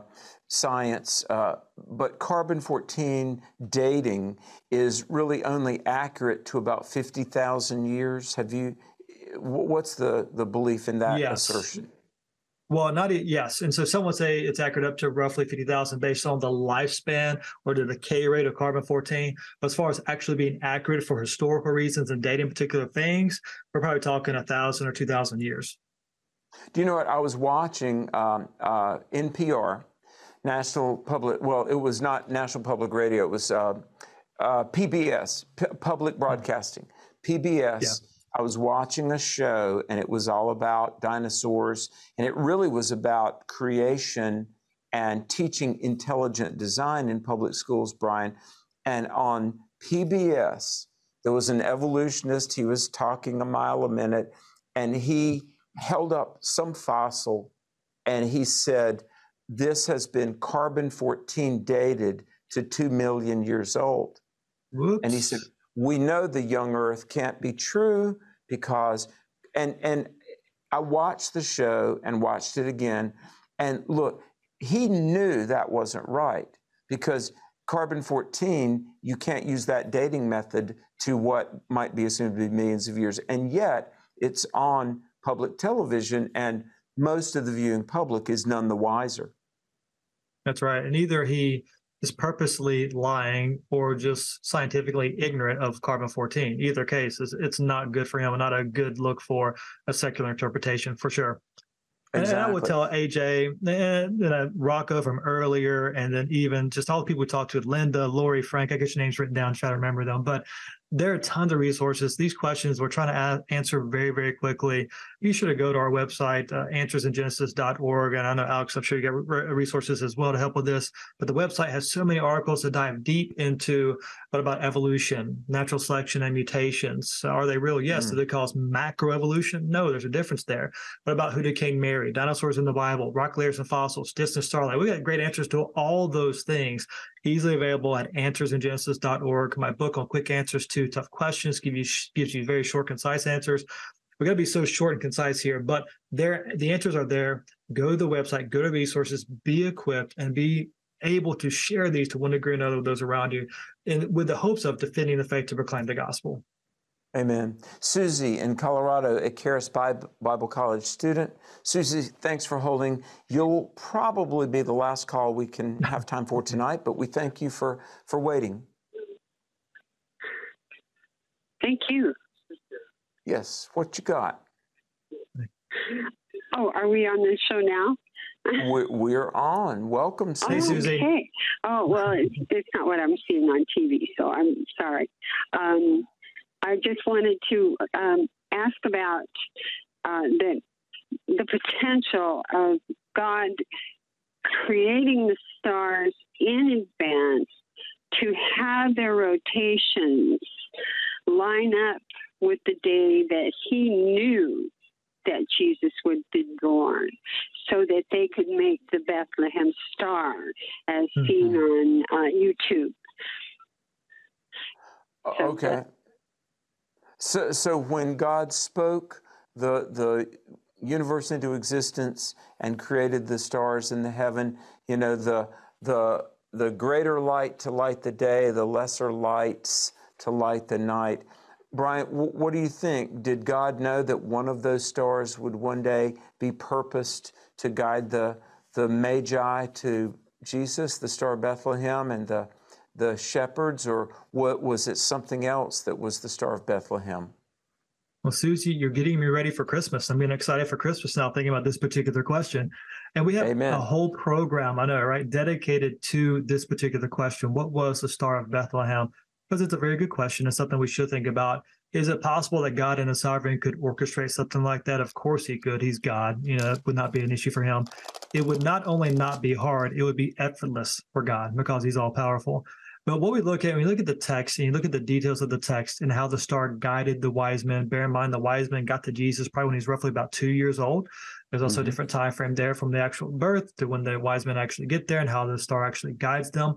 science, uh, but carbon 14 dating is really only accurate to about 50,000 years. Have you, what's the, the belief in that Yes. assertion? Well, not yes, and so some would say it's accurate up to roughly fifty thousand based on the lifespan or the decay rate of carbon fourteen. But as far as actually being accurate for historical reasons and dating particular things, we're probably talking a thousand or two thousand years. Do you know what? I was watching um, uh, NPR, National Public, well, it was not National Public Radio, it was uh, uh, PBS, P- Public Broadcasting. PBS. I was watching a show and it was all about dinosaurs, and it really was about creation and teaching intelligent design in public schools, Bryan. And on PBS, there was an evolutionist, he was talking a mile a minute, and he held up some fossil and he said, This has been carbon 14 dated to 2 million years old. Whoops. And he said, We know the young earth can't be true because, and, and I watched the show and watched it again. And look, he knew that wasn't right because carbon 14, you can't use that dating method to what might be assumed to be millions of years. And yet it's on public television, and most of the viewing public is none the wiser. That's right. And either he is purposely lying or just scientifically ignorant of carbon 14. Either case, is it's not good for him and not a good look for a secular interpretation for sure. Exactly. And I would tell AJ and, and Rocco from earlier, and then even just all the people we talked to, Linda, Lori, Frank. I get your names written down, try to remember them. But there are tons of resources. These questions we're trying to a- answer very, very quickly. You should go to our website, uh, answersingenesis.org. And I know, Alex, I'm sure you got re- resources as well to help with this. But the website has so many articles that dive deep into what about evolution, natural selection, and mutations. Are they real? Yes. Mm. Do they cause macroevolution? No, there's a difference there. What about who did Cain marry? Dinosaurs in the Bible, rock layers and fossils, distant starlight. We got great answers to all those things easily available at answersingenesis.org. My book on quick answers to tough questions give you gives you very short, concise answers. We're going to be so short and concise here, but there the answers are there. Go to the website, go to resources, be equipped, and be able to share these to one degree or another with those around you, and with the hopes of defending the faith to proclaim the gospel. Amen. Susie in Colorado, a Charis Bible College student. Susie, thanks for holding. You'll probably be the last call we can have time for tonight, but we thank you for, for waiting. Thank you. Yes, what you got? Oh, are we on the show now? we're, we're on. Welcome, Susie. Oh, Susie. Okay. Oh, well, it's, it's, not what I'm seeing on TV, so I'm sorry. Um, I just wanted to um, ask about uh, the the potential of God creating the stars in advance to have their rotations line up with the day that He knew that Jesus would be born, so that they could make the Bethlehem star as mm-hmm. seen on uh, YouTube. So okay. So, so when God spoke the, the universe into existence and created the stars in the heaven, you know, the, the, the greater light to light the day, the lesser lights to light the night. Bryan, what do you think? Did God know that one of those stars would one day be purposed to guide the, the Magi to Jesus, the star of Bethlehem, and the the shepherds, or what was it something else that was the Star of Bethlehem? Well, Susie, you're getting me ready for Christmas. I'm getting excited for Christmas now, thinking about this particular question. And we have Amen. a whole program, I know, right, dedicated to this particular question. What was the Star of Bethlehem? Because it's a very good question. It's something we should think about. Is it possible that God in a sovereign could orchestrate something like that? Of course he could. He's God. You know, it would not be an issue for him. It would not only not be hard, it would be effortless for God because he's all powerful. But what we look at, when you look at the text and you look at the details of the text and how the star guided the wise men, bear in mind the wise men got to Jesus probably when he's roughly about two years old. There's also mm-hmm. a different time frame there from the actual birth to when the wise men actually get there and how the star actually guides them.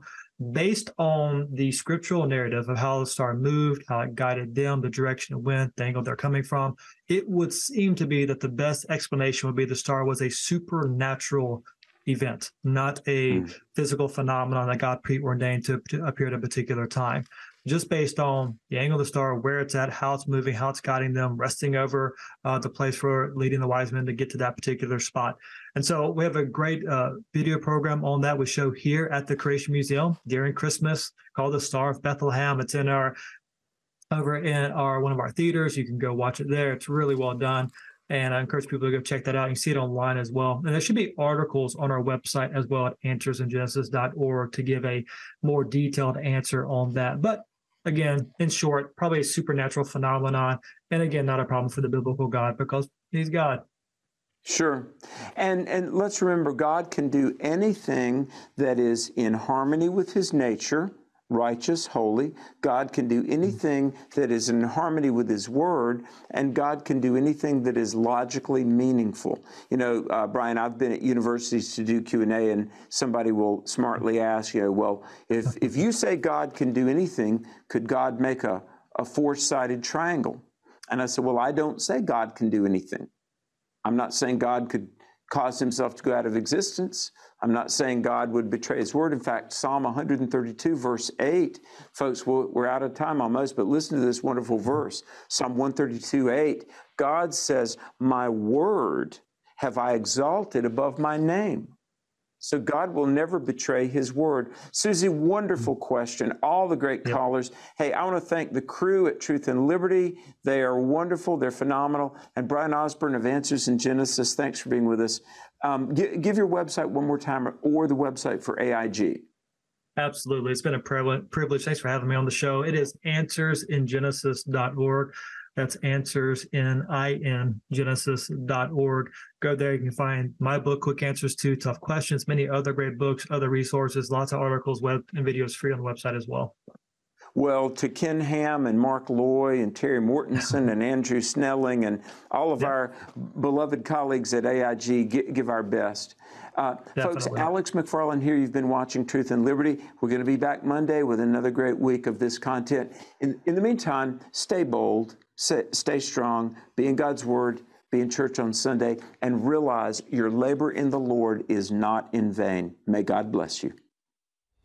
Based on the scriptural narrative of how the star moved, how it guided them, the direction it went, the angle they're coming from, it would seem to be that the best explanation would be the star was a supernatural event, not a mm. physical phenomenon that God preordained to, to, appear at a particular time. Just based on the angle of the star, where it's at, how it's moving, how it's guiding them, resting over uh, the place for leading the wise men to get to that particular spot. And so we have a great uh, video program on that we show here at the Creation Museum during Christmas called The Star of Bethlehem. It's in our over in our one of our theaters. You can go watch it there. It's really well done. And I encourage people to go check that out. You can see it online as well. And there should be articles on our website as well at answersingenesis.org to give a more detailed answer on that. But again, in short, probably a supernatural phenomenon. And again, not a problem for the biblical God because he's God. Sure. And and let's remember God can do anything that is in harmony with his nature righteous, holy. God can do anything that is in harmony with His Word, and God can do anything that is logically meaningful. You know, uh, Bryan, I've been at universities to do Q and A, and somebody will smartly ask, you know, well, if if you say God can do anything, could God make a a four-sided triangle? And I said, well, I don't say God can do anything. I'm not saying God could cause himself to go out of existence. I'm not saying God would betray his word. In fact, Psalm 132, verse 8, folks, we're out of time almost, but listen to this wonderful verse. Psalm 132, 8, God says, My word have I exalted above my name. So God will never betray his word. Susie, wonderful mm. question. All the great yep. callers. Hey, I want to thank the crew at Truth and Liberty. They are wonderful. They're phenomenal. And Bryan Osborne of Answers in Genesis, thanks for being with us. Um, give, give your website one more time or the website for AIG. Absolutely. It's been a privilege. Thanks for having me on the show. It is answersingenesis.org. That's answers in. Go there. You can find my book, Quick Answers to Tough Questions, many other great books, other resources, lots of articles, web and videos free on the website as well. Well, to Ken Ham and Mark Looy and Terry Mortenson and Andrew Snelling and all of our beloved colleagues at AIG, give our best. Uh, folks, Alex McFarland here. You've been watching Truth and Liberty. We're going to be back Monday with another great week of this content. In, in the meantime, stay bold, stay strong, be in God's Word, be in church on Sunday, and realize your labor in the Lord is not in vain. May God bless you.